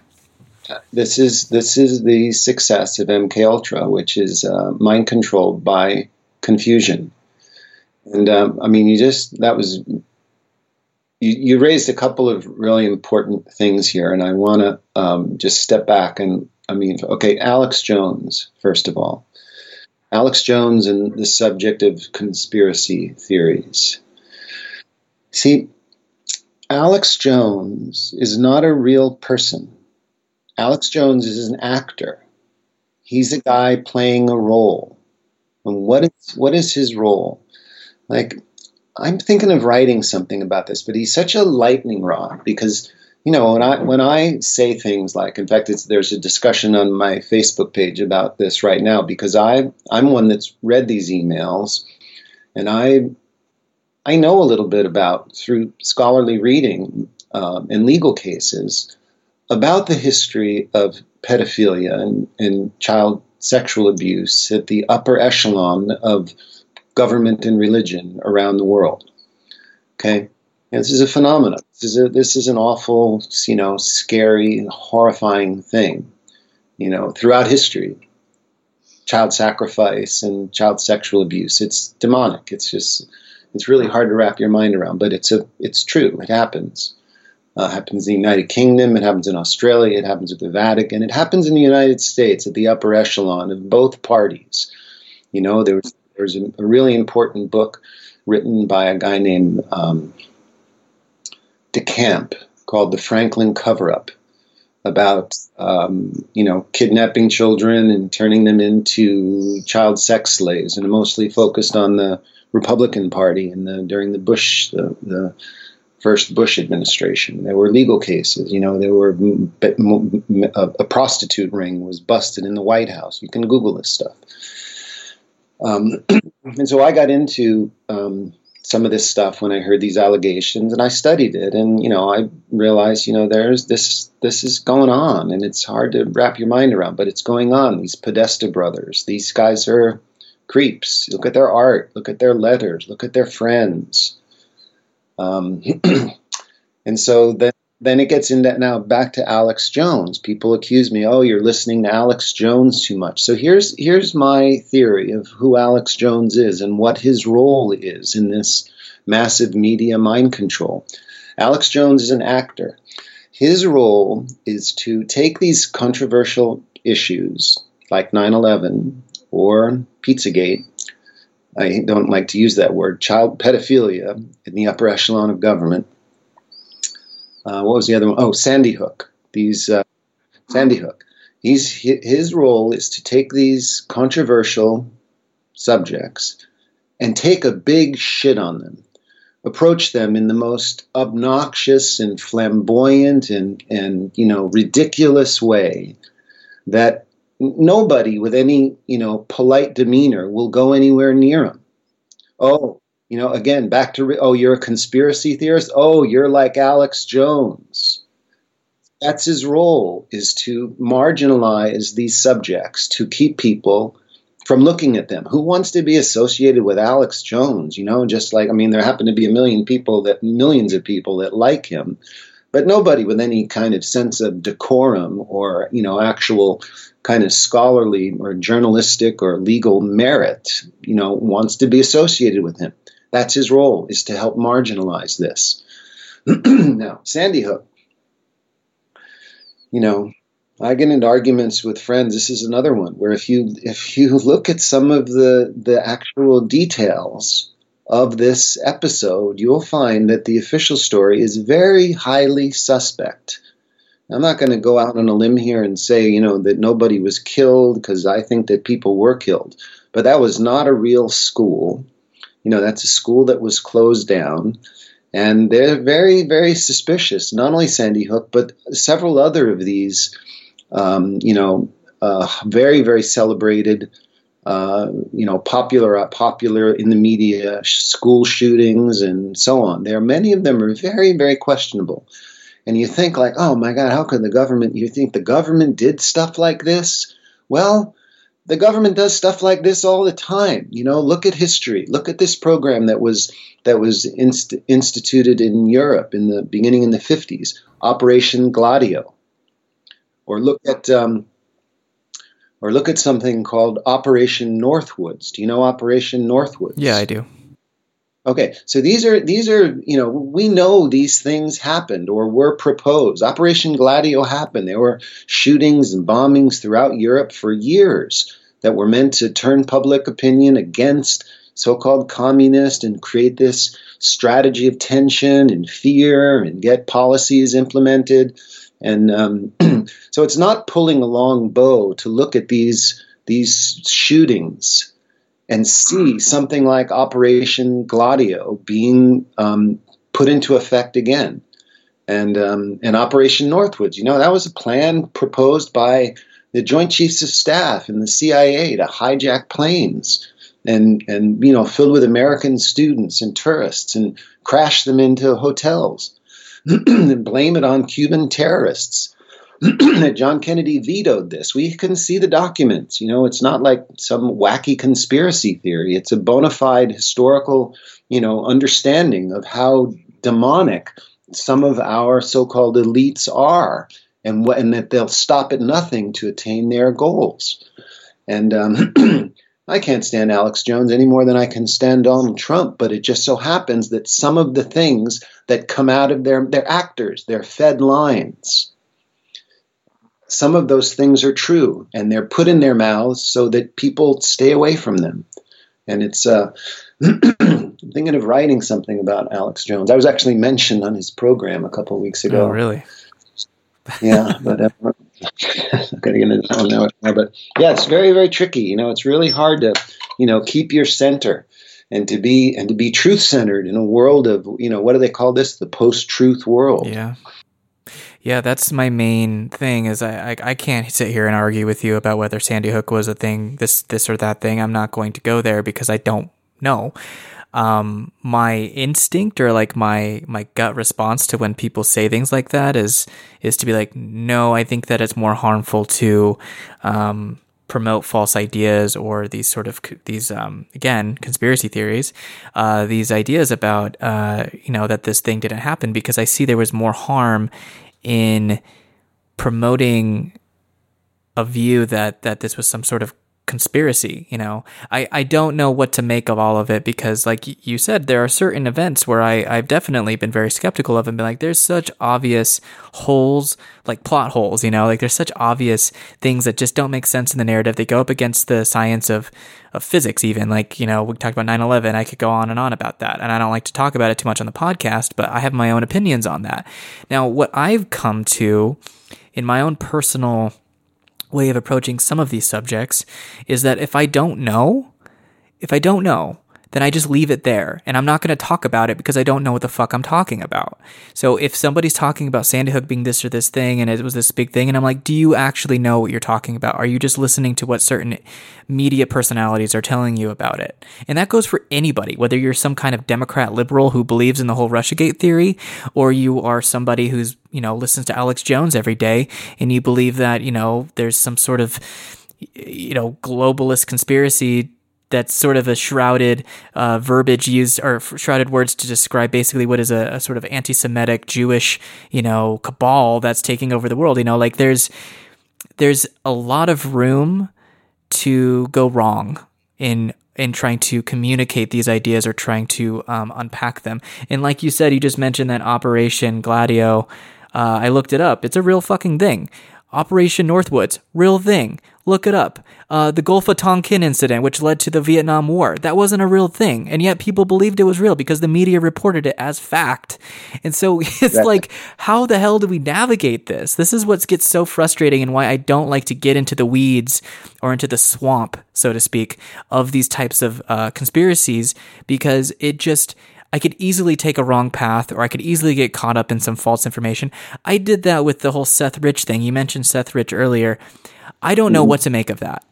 [SPEAKER 2] This is this is the success of MK Ultra, which is uh, mind controlled by confusion. And um, I mean, you just that was you, you, raised a couple of really important things here, and I want to um, just step back and I mean, okay, Alex Jones, first of all, Alex Jones and the subject of conspiracy theories. See, Alex Jones is not a real person. Alex Jones is an actor. He's a guy playing a role. And what is what is his role? Like I'm thinking of writing something about this, but he's such a lightning rod because you know when I when I say things like, in fact, there's a discussion on my Facebook page about this right now because I I'm one that's read these emails, and I I know a little bit about through scholarly reading um, and legal cases about the history of pedophilia and, and child sexual abuse at the upper echelon of government and religion around the world. Okay, and this is a phenomenon. This is a, this is an awful, you know, scary, and horrifying thing. You know, throughout history, child sacrifice and child sexual abuse. It's demonic. It's just it's really hard to wrap your mind around, but it's a it's true. It happens. Uh, happens in the United Kingdom. It happens in Australia. It happens at the Vatican. It happens in the United States at the upper echelon of both parties. You know, there was there was a, a really important book written by a guy named um, DeCamp called "The Franklin Cover-Up." about um, you know kidnapping children and turning them into child sex slaves, and mostly focused on the Republican Party in the during the Bush the, the first Bush administration. There were legal cases. You know, there were a, a, prostitute ring was busted in the White House. You can Google this stuff. Um, and so I got into um, some of this stuff when I heard these allegations, and I studied it, and you know, I realized, you know, there's this this is going on, and it's hard to wrap your mind around, but it's going on. These Podesta brothers, these guys are creeps. Look at their art. Look at their letters. Look at their friends. Um, and so then, then it gets into now back to Alex Jones. People accuse me, oh, you're listening to Alex Jones too much. So here's here's my theory of who Alex Jones is and what his role is in this massive media mind control. Alex Jones is an actor. His role is to take these controversial issues like 9 11 or Pizzagate. I don't like to use that word, child pedophilia in the upper echelon of government. uh, what was the other one? Oh, Sandy Hook. These uh, Sandy Hook. He's his role is to take these controversial subjects and take a big shit on them approach them in the most obnoxious and flamboyant and, and you know ridiculous way that nobody with any you know polite demeanor will go anywhere near him oh you know again back to oh you're a conspiracy theorist oh you're like alex jones that's his role is to marginalize these subjects to keep people from looking at them. Who wants to be associated with Alex Jones? You know, just like I mean, there happen to be a million people that millions of people that like him, but nobody with any kind of sense of decorum or you know actual kind of scholarly or journalistic or legal merit, you know, wants to be associated with him. That's his role is to help marginalize this. now, Sandy Hook, you know, I get into arguments with friends. This is another one where if you if you look at some of the the actual details of this episode, you'll find that the official story is very highly suspect. I'm not going to go out on a limb here and say, you know, that nobody was killed because I think that people were killed. But that was not a real school. You know, that's a school that was closed down. And they're very, very suspicious, not only Sandy Hook, but several other of these um, you know, uh, very very celebrated. Uh, you know, popular popular in the media school shootings and so on. There, many of them are very very questionable. And you think like, oh my God, how could the government? You think the government did stuff like this? Well, the government does stuff like this all the time. You know, look at history. Look at this program that was that was inst- instituted in Europe in the beginning in the 50s, Operation Gladio or look at um, or look at something called Operation Northwoods. Do you know Operation Northwoods?
[SPEAKER 1] Yeah, I do.
[SPEAKER 2] Okay, so these are these are you know we know these things happened or were proposed. Operation Gladio happened. There were shootings and bombings throughout Europe for years that were meant to turn public opinion against so-called communist and create this strategy of tension and fear and get policies implemented. And um, so it's not pulling a long bow to look at these these shootings and see something like Operation Gladio being um, put into effect again, and um, and Operation Northwoods. You know that was a plan proposed by the Joint Chiefs of Staff and the CIA to hijack planes and and you know filled with American students and tourists and crash them into hotels and blame it on Cuban terrorists. John Kennedy vetoed this. We can see the documents. You know, it's not like some wacky conspiracy theory. It's a bona fide historical, you know, understanding of how demonic some of our so-called elites are, and, and that they'll stop at nothing to attain their goals. And um, I can't stand Alex Jones any more than I can stand Donald Trump, but it just so happens that some of the things that come out of their, their actors, their fed lines, some of those things are true and they're put in their mouths so that people stay away from them. And it's, uh, I'm thinking of writing something about Alex Jones. I was actually mentioned on his program a couple of weeks ago.
[SPEAKER 1] Oh, really?
[SPEAKER 2] yeah, but uh, I'm going to get into that now. But yeah, it's very, very tricky. You know, it's really hard to, you know, keep your center and to be and to be truth centered in a world of, you know, what do they call this? The post truth world.
[SPEAKER 1] Yeah. Yeah, that's my main thing. Is I, I, I can't sit here and argue with you about whether Sandy Hook was a thing, this this or that thing. I'm not going to go there because I don't know um, my instinct or like my my gut response to when people say things like that is is to be like, no, I think that it's more harmful to um, promote false ideas or these sort of these um, again conspiracy theories, uh, these ideas about uh, you know that this thing didn't happen because I see there was more harm in promoting a view that that this was some sort of conspiracy. You know, I, I don't know what to make of all of it because, like you said, there are certain events where I, I've definitely been very skeptical of and been like, there's such obvious holes, like plot holes, you know, like there's such obvious things that just don't make sense in the narrative. They go up against the science of, of physics, even. Like, you know, we talked about 9 11. I could go on and on about that. And I don't like to talk about it too much on the podcast, but I have my own opinions on that. Now, what I've come to in my own personal way of approaching some of these subjects is that if I don't know, if I don't know, then I just leave it there. And I'm not going to talk about it because I don't know what the fuck I'm talking about. So if somebody's talking about Sandy Hook being this or this thing and it was this big thing, and I'm like, do you actually know what you're talking about? Are you just listening to what certain media personalities are telling you about it? And that goes for anybody, whether you're some kind of Democrat liberal who believes in the whole Russiagate theory, or you are somebody who's, you know, listens to Alex Jones every day and you believe that, you know, there's some sort of, you know, globalist conspiracy that's sort of a shrouded uh, verbiage used or shrouded words to describe basically what is a, a, sort of anti-Semitic Jewish, you know, cabal that's taking over the world. You know, like there's there's a lot of room to go wrong in in trying to communicate these ideas or trying to um, unpack them. And like you said, you just mentioned that Operation Gladio. Uh, I looked it up. It's a real fucking thing. Operation Northwoods, real thing. Look it up. Uh, the Gulf of Tonkin incident, which led to the Vietnam War, that wasn't a real thing. And yet people believed it was real because the media reported it as fact. And so it's like, how the hell do we navigate this? This is what gets so frustrating and why I don't like to get into the weeds or into the swamp, so to speak, of these types of uh, conspiracies because it just. I could easily take a wrong path or I could easily get caught up in some false information. I did that with the whole Seth Rich thing. You mentioned Seth Rich earlier. I don't know mm-hmm. what to make of that.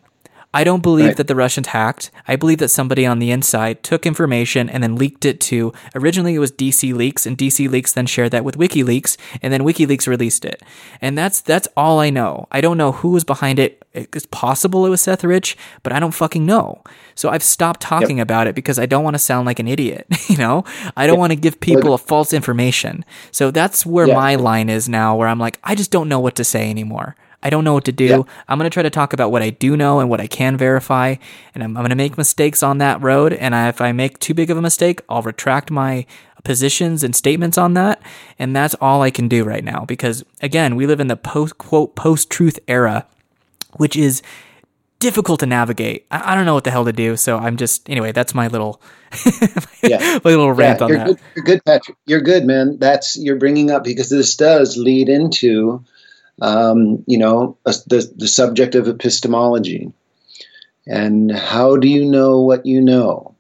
[SPEAKER 1] I don't believe right. that the Russians hacked. I believe that somebody on the inside took information and then leaked it to. Originally, it was DC Leaks, and DC Leaks then shared that with WikiLeaks, and then WikiLeaks released it. And that's that's all I know. I don't know who was behind it. It's possible it was Seth Rich, but I don't fucking know. So I've stopped talking yep. about it because I don't want to sound like an idiot. you know, I don't yep. want to give people a false information. So that's where yeah. my line is now, where I'm like, I just don't know what to say anymore. I don't know what to do. Yeah. I'm going to try to talk about what I do know and what I can verify. And I'm, I'm going to make mistakes on that road. And I, if I make too big of a mistake, I'll retract my positions and statements on that. And that's all I can do right now. Because again, we live in the post quote post truth era, which is difficult to navigate. I, I, don't know what the hell to do. So I'm just, anyway, that's my little, yeah. my little rant yeah, on
[SPEAKER 2] you're
[SPEAKER 1] that.
[SPEAKER 2] Good, you're good, Patrick. You're good, man. That's, you're bringing up because this does lead into um, you know, a, the, the subject of epistemology. And how do you know what you know?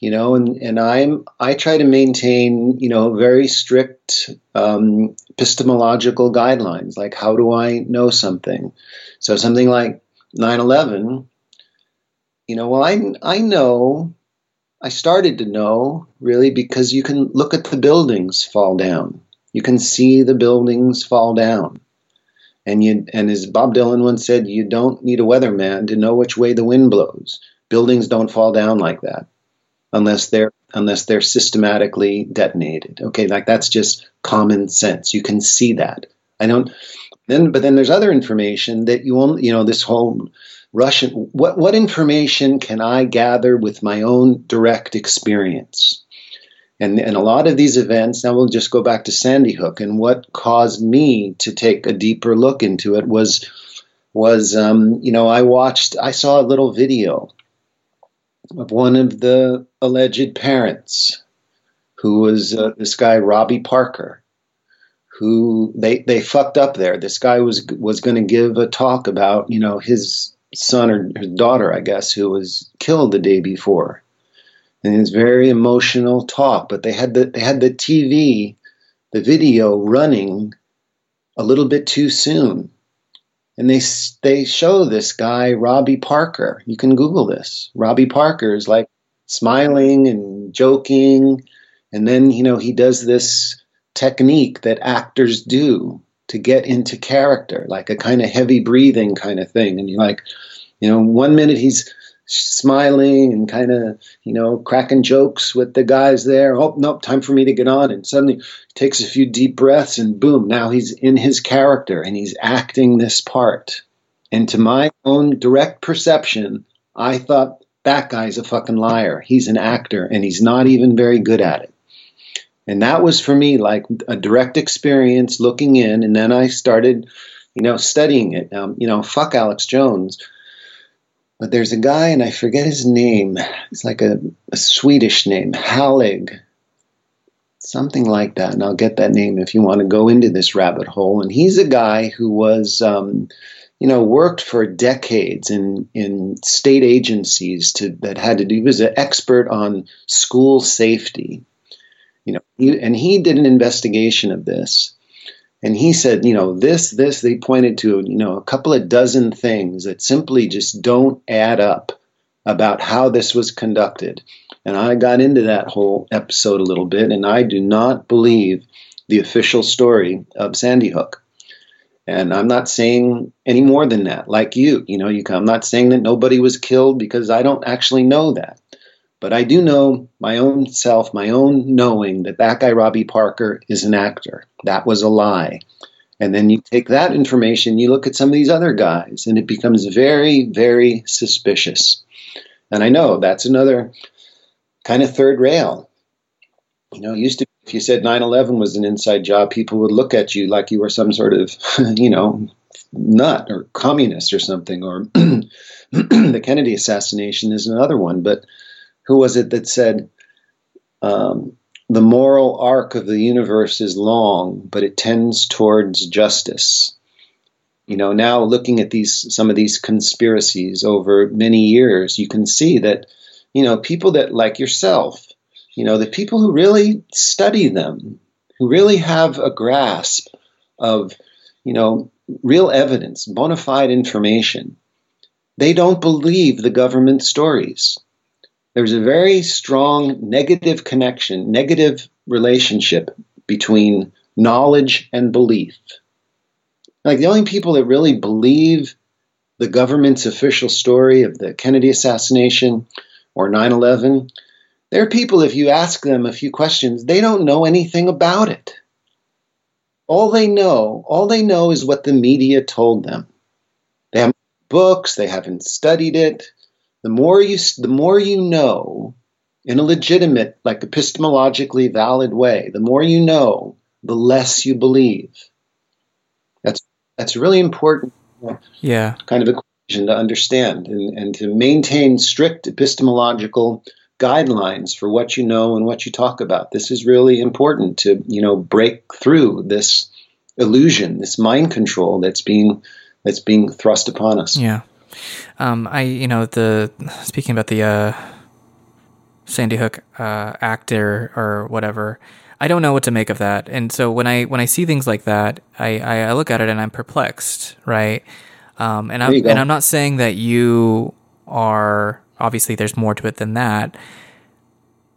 [SPEAKER 2] You know, and, and I'm I try to maintain, you know, very strict um, epistemological guidelines. Like how do I know something? So something like 9/11, you know, well I I know I started to know really because you can look at the buildings fall down. You can see the buildings fall down. And you and as Bob Dylan once said, you don't need a weatherman to know which way the wind blows. Buildings don't fall down like that unless they're unless they're systematically detonated. Okay, like that's just common sense. You can see that. I don't then but then there's other information that you only you know, this whole Russian what what information can I gather with my own direct experience? And, and a lot of these events, now we'll just go back to Sandy Hook, and what caused me to take a deeper look into it was, was um, you know, I watched, I saw a little video of one of the alleged parents, who was uh, this guy Robbie Parker, who they they fucked up there. This guy was was going to give a talk about you know his son or his daughter, I guess, who was killed the day before and it's very emotional talk. But they had the they had the TV, the video running a little bit too soon, and they they show this guy Robbie Parker. You can Google this. Robbie Parker is like smiling and joking, and then you know he does this technique that actors do to get into character, like a kind of heavy breathing kind of thing. And you're like, you know, one minute he's smiling and kind of, you know, cracking jokes with the guys there. Oh, nope, time for me to get on. And suddenly takes a few deep breaths and boom, now he's in his character and he's acting this part. And to my own direct perception, I thought that guy's a fucking liar. He's an actor and he's not even very good at it. And that was for me like a direct experience looking in. And then I started, you know, studying it. Um, you know, fuck Alex Jones. But there's a guy, and I forget his name. It's like a, a Swedish name, Hallig, something like that. And I'll get that name if you want to go into this rabbit hole. And he's a guy who was, um, you know, worked for decades in in state agencies to that had to do. He was an expert on school safety, you know, he, and he did an investigation of this. And he said, you know, this, this, they pointed to, you know, a couple of dozen things that simply just don't add up about how this was conducted. And I got into that whole episode a little bit, and I do not believe the official story of Sandy Hook. And I'm not saying any more than that, like you. You know, you, I'm not saying that nobody was killed because I don't actually know that. But I do know my own self, my own knowing that that guy, Robbie Parker, is an actor. That was a lie. And then you take that information, you look at some of these other guys, and it becomes very, very suspicious. And I know that's another kind of third rail. You know, used to if you said 9/11 was an inside job, people would look at you like you were some sort of, you know, nut or communist or something. Or the Kennedy assassination is another one. But who was it that said um, the moral arc of the universe is long, but it tends towards justice? You know, now looking at these some of these conspiracies over many years, you can see that you know people that like yourself, you know, the people who really study them, who really have a grasp of you know real evidence, bona fide information, they don't believe the government stories. There's a very strong negative connection, negative relationship between knowledge and belief. Like the only people that really believe the government's official story of the Kennedy assassination or 9 11, they're people, if you ask them a few questions, they don't know anything about it. All they know, all they know is what the media told them. They haven't books, they haven't studied it. The more you, the more you know, in a legitimate, like epistemologically valid way, the more you know, the less you believe. That's that's really important.
[SPEAKER 1] Yeah.
[SPEAKER 2] Kind of equation to understand and, and to maintain strict epistemological guidelines for what you know and what you talk about. This is really important to, you know, break through this illusion, this mind control that's being that's being thrust upon us.
[SPEAKER 1] Yeah. Um, I, you know, the speaking about the uh, Sandy Hook uh, actor or whatever, I don't know what to make of that. And so when I when I see things like that, I, I, look at it and I'm perplexed, right? Um, and I'm and I'm not saying that you are obviously there's more to it than that.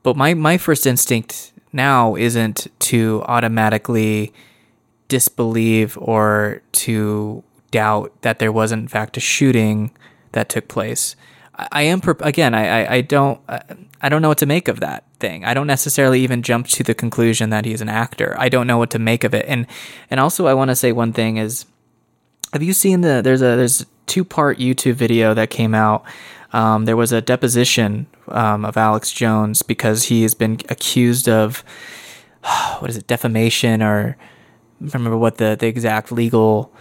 [SPEAKER 1] But my my first instinct now isn't to automatically disbelieve or to doubt that there was in fact a shooting that took place. I, I am again. I, I, I don't I don't know what to make of that thing. I don't necessarily even jump to the conclusion that he's an actor. I don't know what to make of it. And and also I want to say one thing is have you seen the there's a there's a two part YouTube video that came out. Um, there was a deposition um, of Alex Jones because he has been accused of what is it defamation or I remember what the, the exact legal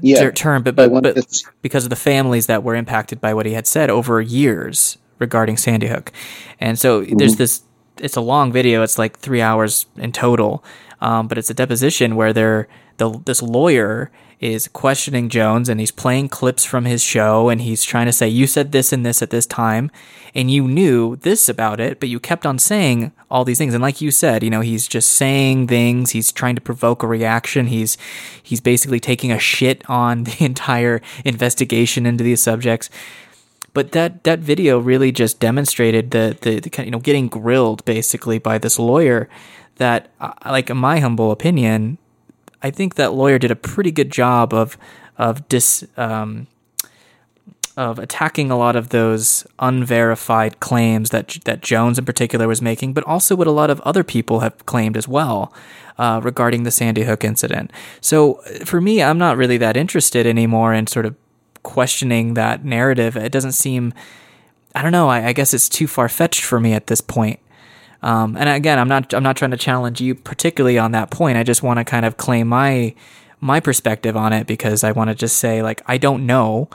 [SPEAKER 1] yeah, term, but, but, but because of the families that were impacted by what he had said over years regarding Sandy Hook. And so mm-hmm. there's this, it's a long video. It's like three hours in total. Um, but it's a deposition where they're, the, this lawyer is questioning Jones and he's playing clips from his show and he's trying to say, You said this and this at this time, and you knew this about it, but you kept on saying all these things. And like you said, you know, he's just saying things, he's trying to provoke a reaction, he's he's basically taking a shit on the entire investigation into these subjects. But that, that video really just demonstrated the, the, the you know getting grilled basically by this lawyer that uh, like in my humble opinion I think that lawyer did a pretty good job of of dis um, of attacking a lot of those unverified claims that that Jones in particular was making, but also what a lot of other people have claimed as well uh, regarding the Sandy Hook incident. So for me, I'm not really that interested anymore in sort of questioning that narrative. It doesn't seem, I don't know. I, I guess it's too far fetched for me at this point. Um, and again, I'm not I'm not trying to challenge you particularly on that point. I just want to kind of claim my my perspective on it because I want to just say like I don't know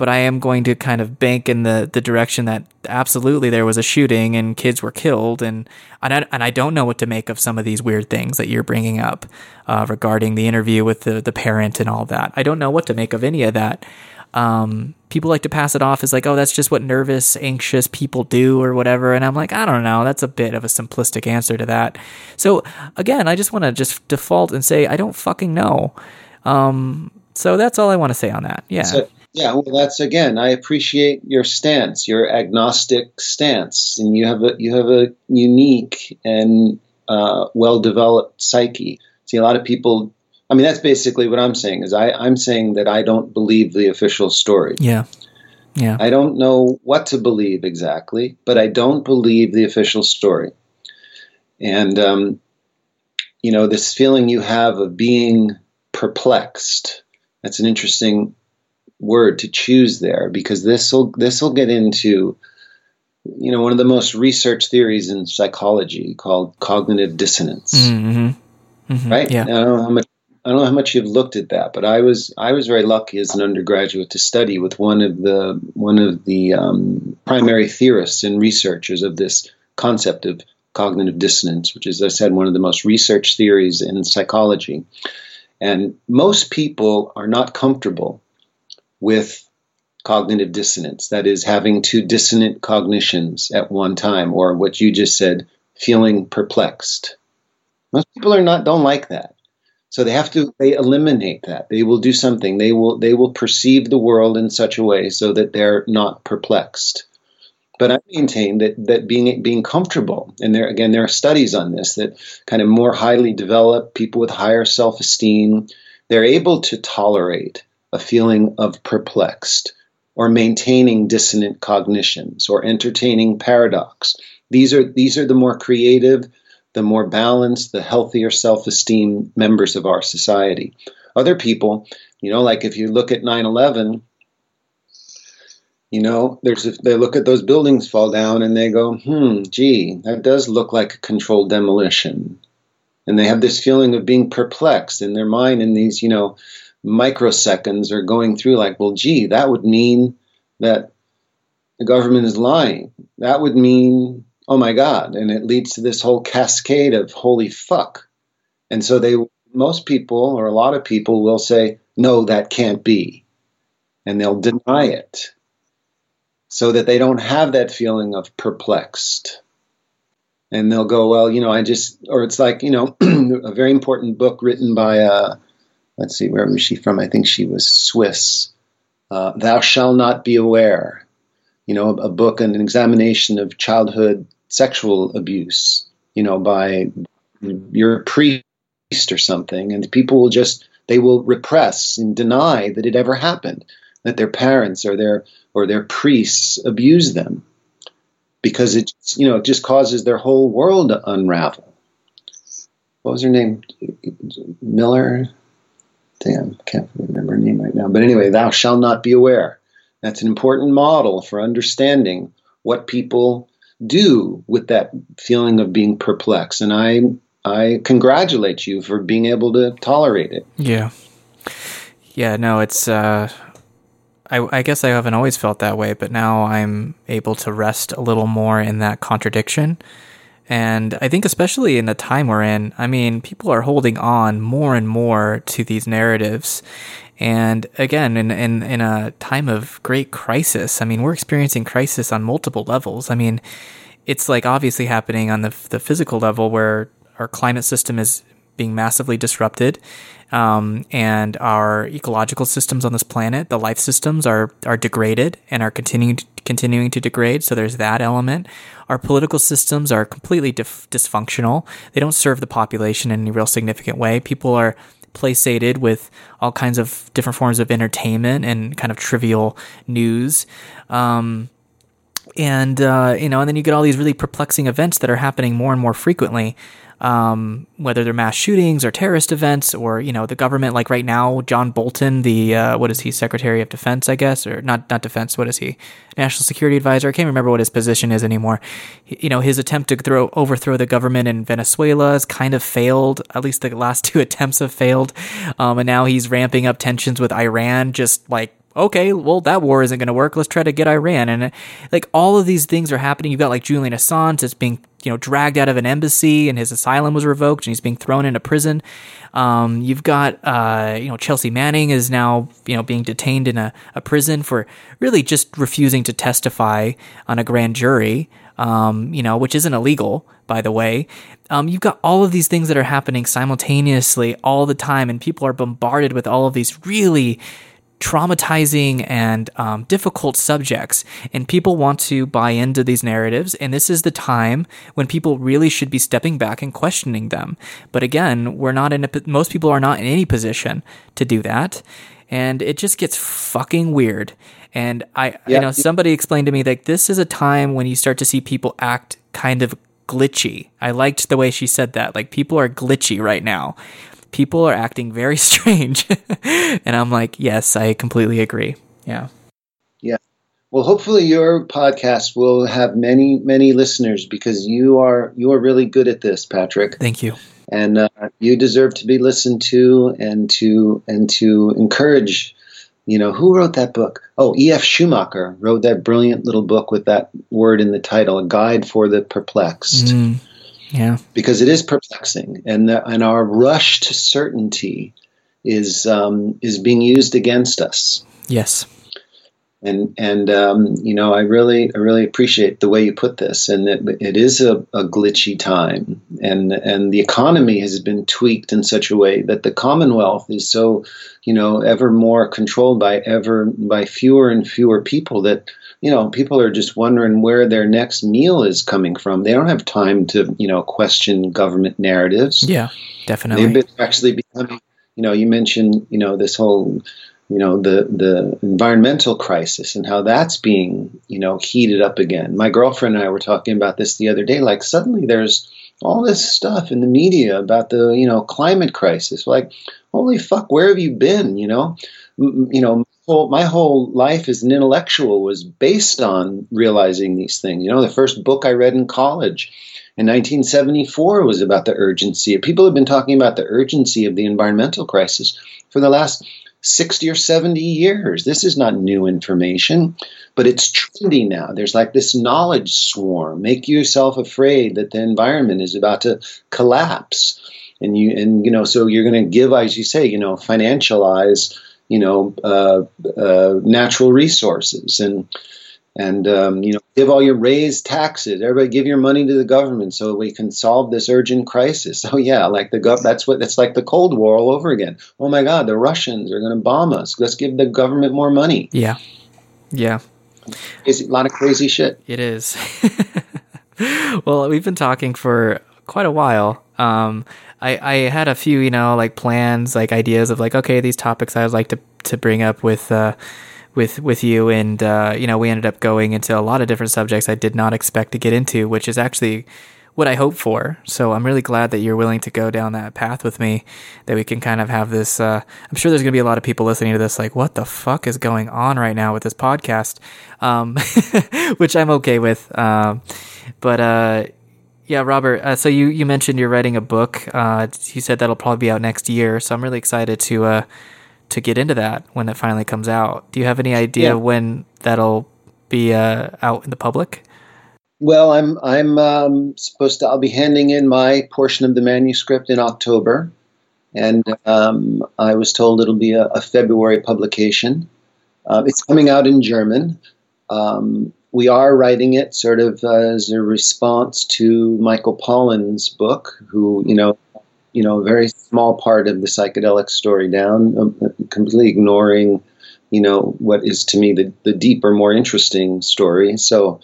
[SPEAKER 1] but I am going to kind of bank in the, the direction that absolutely there was a shooting and kids were killed. And, and, I, and I don't know what to make of some of these weird things that you're bringing up uh, regarding the interview with the, the parent and all that. I don't know what to make of any of that. Um, people like to pass it off as like, oh, that's just what nervous, anxious people do or whatever. And I'm like, I don't know. That's a bit of a simplistic answer to that. So again, I just want to just default and say, I don't fucking know. Um, so that's all I want to say on that. Yeah.
[SPEAKER 2] So- yeah, well, that's again. I appreciate your stance, your agnostic stance, and you have a you have a unique and uh, well developed psyche. See, a lot of people. I mean, that's basically what I'm saying. Is I I'm saying that I don't believe the official story.
[SPEAKER 1] Yeah, yeah.
[SPEAKER 2] I don't know what to believe exactly, but I don't believe the official story. And um, you know, this feeling you have of being perplexed. That's an interesting word to choose there because this will this will get into you know one of the most researched theories in psychology called cognitive dissonance
[SPEAKER 1] mm-hmm. Mm-hmm.
[SPEAKER 2] right
[SPEAKER 1] yeah.
[SPEAKER 2] I don't know how much I don't know how much you've looked at that but I was I was very lucky as an undergraduate to study with one of the one of the um, primary theorists and researchers of this concept of cognitive dissonance which is as I said one of the most researched theories in psychology and most people are not comfortable with cognitive dissonance, that is, having two dissonant cognitions at one time, or what you just said, feeling perplexed. Most people are not don't like that. So they have to they eliminate that. They will do something. They will they will perceive the world in such a way so that they're not perplexed. But I maintain that that being being comfortable, and there again there are studies on this that kind of more highly developed people with higher self esteem, they're able to tolerate a feeling of perplexed, or maintaining dissonant cognitions, or entertaining paradox. These are, these are the more creative, the more balanced, the healthier self esteem members of our society. Other people, you know, like if you look at 9 11, you know, there's they look at those buildings fall down and they go, hmm, gee, that does look like a controlled demolition. And they have this feeling of being perplexed in their mind in these, you know, microseconds are going through like, well, gee, that would mean that the government is lying. That would mean, oh my God. And it leads to this whole cascade of holy fuck. And so they, most people or a lot of people will say, no, that can't be. And they'll deny it so that they don't have that feeling of perplexed. And they'll go, well, you know, I just, or it's like, you know, a very important book written by a, uh, let's see, where was she from? I think she was Swiss. Uh, Thou Shalt Not Be Aware, you know, a, a, book, an examination of childhood sexual abuse, you know, by your priest or something. And people will just, they will repress and deny that it ever happened, that their parents or their, or their priests abuse them because it, you know, it just causes their whole world to unravel. What was her name? Miller? damn, can't remember her name right now. But anyway, thou shalt not be aware. That's an important model for understanding what people do with that feeling of being perplexed. And I I congratulate you for being able to tolerate it.
[SPEAKER 1] Yeah. Yeah, no, it's uh I, I guess I haven't always felt that way, but now I'm able to rest a little more in that contradiction and I think, especially in the time we're in, I mean, people are holding on more and more to these narratives. And again, in, in, in a time of great crisis, I mean, we're experiencing crisis on multiple levels. I mean, it's like obviously happening on the, the physical level where our climate system is being massively disrupted. Um, and our ecological systems on this planet, the life systems are are degraded and are continuing to, continuing to degrade. So there's that element. Our political systems are completely dif- dysfunctional. They don't serve the population in any real significant way. People are placated with all kinds of different forms of entertainment and kind of trivial news. Um, and uh, you know, and then you get all these really perplexing events that are happening more and more frequently um, whether they're mass shootings or terrorist events or you know the government like right now John Bolton the uh, what is he Secretary of Defense I guess or not not defense what is he National Security Advisor? I can't remember what his position is anymore. You know his attempt to throw overthrow the government in Venezuela has kind of failed. At least the last two attempts have failed. Um, and now he's ramping up tensions with Iran just like okay, well, that war isn't going to work. Let's try to get Iran. And like all of these things are happening. You've got like Julian Assange that's being, you know, dragged out of an embassy and his asylum was revoked and he's being thrown into prison. Um, you've got, uh, you know, Chelsea Manning is now, you know, being detained in a, a prison for really just refusing to testify on a grand jury. Um, you know, which isn't illegal, by the way. Um, you've got all of these things that are happening simultaneously all the time, and people are bombarded with all of these really traumatizing and um, difficult subjects, and people want to buy into these narratives. And this is the time when people really should be stepping back and questioning them. But again, we're not in a, most people are not in any position to do that, and it just gets fucking weird. And I, yeah. you know, somebody explained to me that this is a time when you start to see people act kind of glitchy. I liked the way she said that. Like people are glitchy right now people are acting very strange. and I'm like, yes, I completely agree. Yeah.
[SPEAKER 2] Yeah. Well, hopefully your podcast will have many, many listeners because you are you are really good at this, Patrick.
[SPEAKER 1] Thank you.
[SPEAKER 2] And uh, you deserve to be listened to and to and to encourage. You know who wrote that book? Oh, E.F. Schumacher wrote that brilliant little book with that word in the title, "A Guide for the Perplexed." Mm.
[SPEAKER 1] Yeah.
[SPEAKER 2] Because it is perplexing, and the, and our rush to certainty is um, is being used against us.
[SPEAKER 1] Yes.
[SPEAKER 2] And and um, you know, I really I really appreciate the way you put this, and that it is a, a glitchy time, and and the economy has been tweaked in such a way that the Commonwealth is so, you know, ever more controlled by ever by fewer and fewer people that you know, people are just wondering where their next meal is coming from. They don't have time to, you know, question government narratives.
[SPEAKER 1] Yeah, definitely.
[SPEAKER 2] They've been actually becoming, you know, you mentioned, you know, this whole, you know, the the environmental crisis and how that's being, you know, heated up again. My girlfriend and I were talking about this the other day. Like suddenly there's all this stuff in the media about the, you know, climate crisis. Like, holy fuck, where have you been? You know, you know, whole my whole life as an intellectual was based on realizing these things. You know, the first book I read in college in 1974 was about the urgency. People have been talking about the urgency of the environmental crisis for the last 60 or 70 years. This is not new information, but it's trendy now. There's like this knowledge swarm. Make yourself afraid that the environment is about to collapse. And you and you know, so you're going to give, as you say, you know, financialize you know, uh, uh, natural resources and and um, you know, give all your raised taxes. Everybody, give your money to the government so we can solve this urgent crisis. Oh yeah, like the gov- that's what it's like the Cold War all over again. Oh my God, the Russians are going to bomb us. Let's give the government more money.
[SPEAKER 1] Yeah, yeah.
[SPEAKER 2] It's a lot of crazy shit.
[SPEAKER 1] It is. well, we've been talking for quite a while. Um, I, I had a few, you know, like plans, like ideas of like, okay, these topics I would like to, to bring up with, uh, with, with you. And, uh, you know, we ended up going into a lot of different subjects I did not expect to get into, which is actually what I hope for. So I'm really glad that you're willing to go down that path with me, that we can kind of have this. Uh, I'm sure there's going to be a lot of people listening to this, like, what the fuck is going on right now with this podcast? Um, which I'm okay with. Um, but, uh, yeah, Robert. Uh, so you, you mentioned you're writing a book. Uh, you said that'll probably be out next year. So I'm really excited to uh, to get into that when it finally comes out. Do you have any idea yeah. when that'll be uh, out in the public?
[SPEAKER 2] Well, I'm I'm um, supposed to. I'll be handing in my portion of the manuscript in October, and um, I was told it'll be a, a February publication. Uh, it's coming out in German. Um, we are writing it sort of as a response to Michael Pollan's book, who you know, you know, a very small part of the psychedelic story down, um, completely ignoring, you know, what is to me the the deeper, more interesting story. So,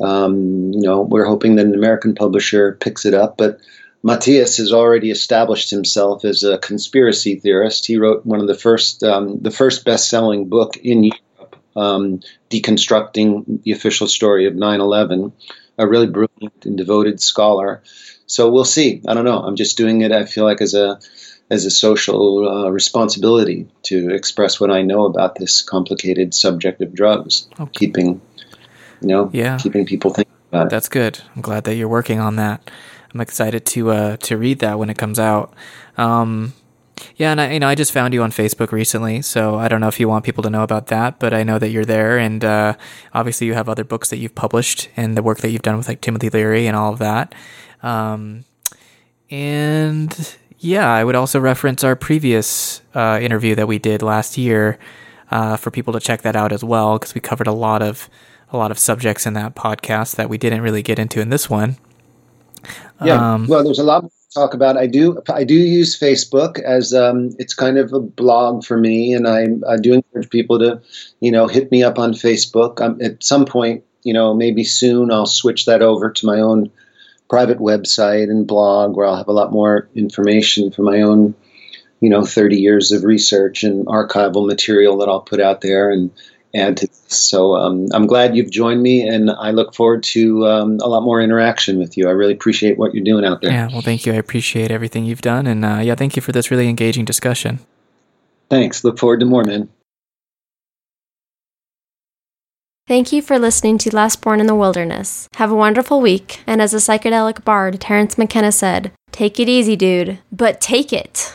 [SPEAKER 2] um, you know, we're hoping that an American publisher picks it up, but Mathias has already established himself as a conspiracy theorist. He wrote one of the first, um, the first best-selling book in um, deconstructing the official story of 9/11. A really brilliant and devoted scholar. So we'll see. I don't know. I'm just doing it. I feel like as a as a social uh, responsibility to express what I know about this complicated subject of drugs, okay. keeping you know, yeah. keeping people thinking about it.
[SPEAKER 1] That's good. I'm glad that you're working on that. I'm excited to uh, to read that when it comes out. Um, yeah, and I, you know, I just found you on Facebook recently, so I don't know if you want people to know about that, but I know that you're there, and uh, obviously you have other books that you've published and the work that you've done with like Timothy Leary and all of that. Um, and yeah, I would also reference our previous uh, interview that we did last year uh, for people to check that out as well, because we covered a lot of a lot of subjects in that podcast that we didn't really get into in this one.
[SPEAKER 2] Yeah, um, well, there's a lot talk about. I do I do use Facebook as um, it's kind of a blog for me, and I, I do encourage people to, you know, hit me up on Facebook. Um, at some point, you know, maybe soon I'll switch that over to my own private website and blog where I'll have a lot more information for my own, you know, 30 years of research and archival material that I'll put out there and add to this. So um, I'm glad you've joined me, and I look forward to um, a lot more interaction with you. I really appreciate what you're doing out there.
[SPEAKER 1] Yeah, well, thank you. I appreciate everything you've done, and uh, yeah, thank you for this really engaging discussion.
[SPEAKER 2] Thanks. Look forward to more, man.
[SPEAKER 3] Thank you for listening to Last Born in the Wilderness. Have a wonderful week, and as a psychedelic bard, Terence McKenna said, take it easy, dude, but take it.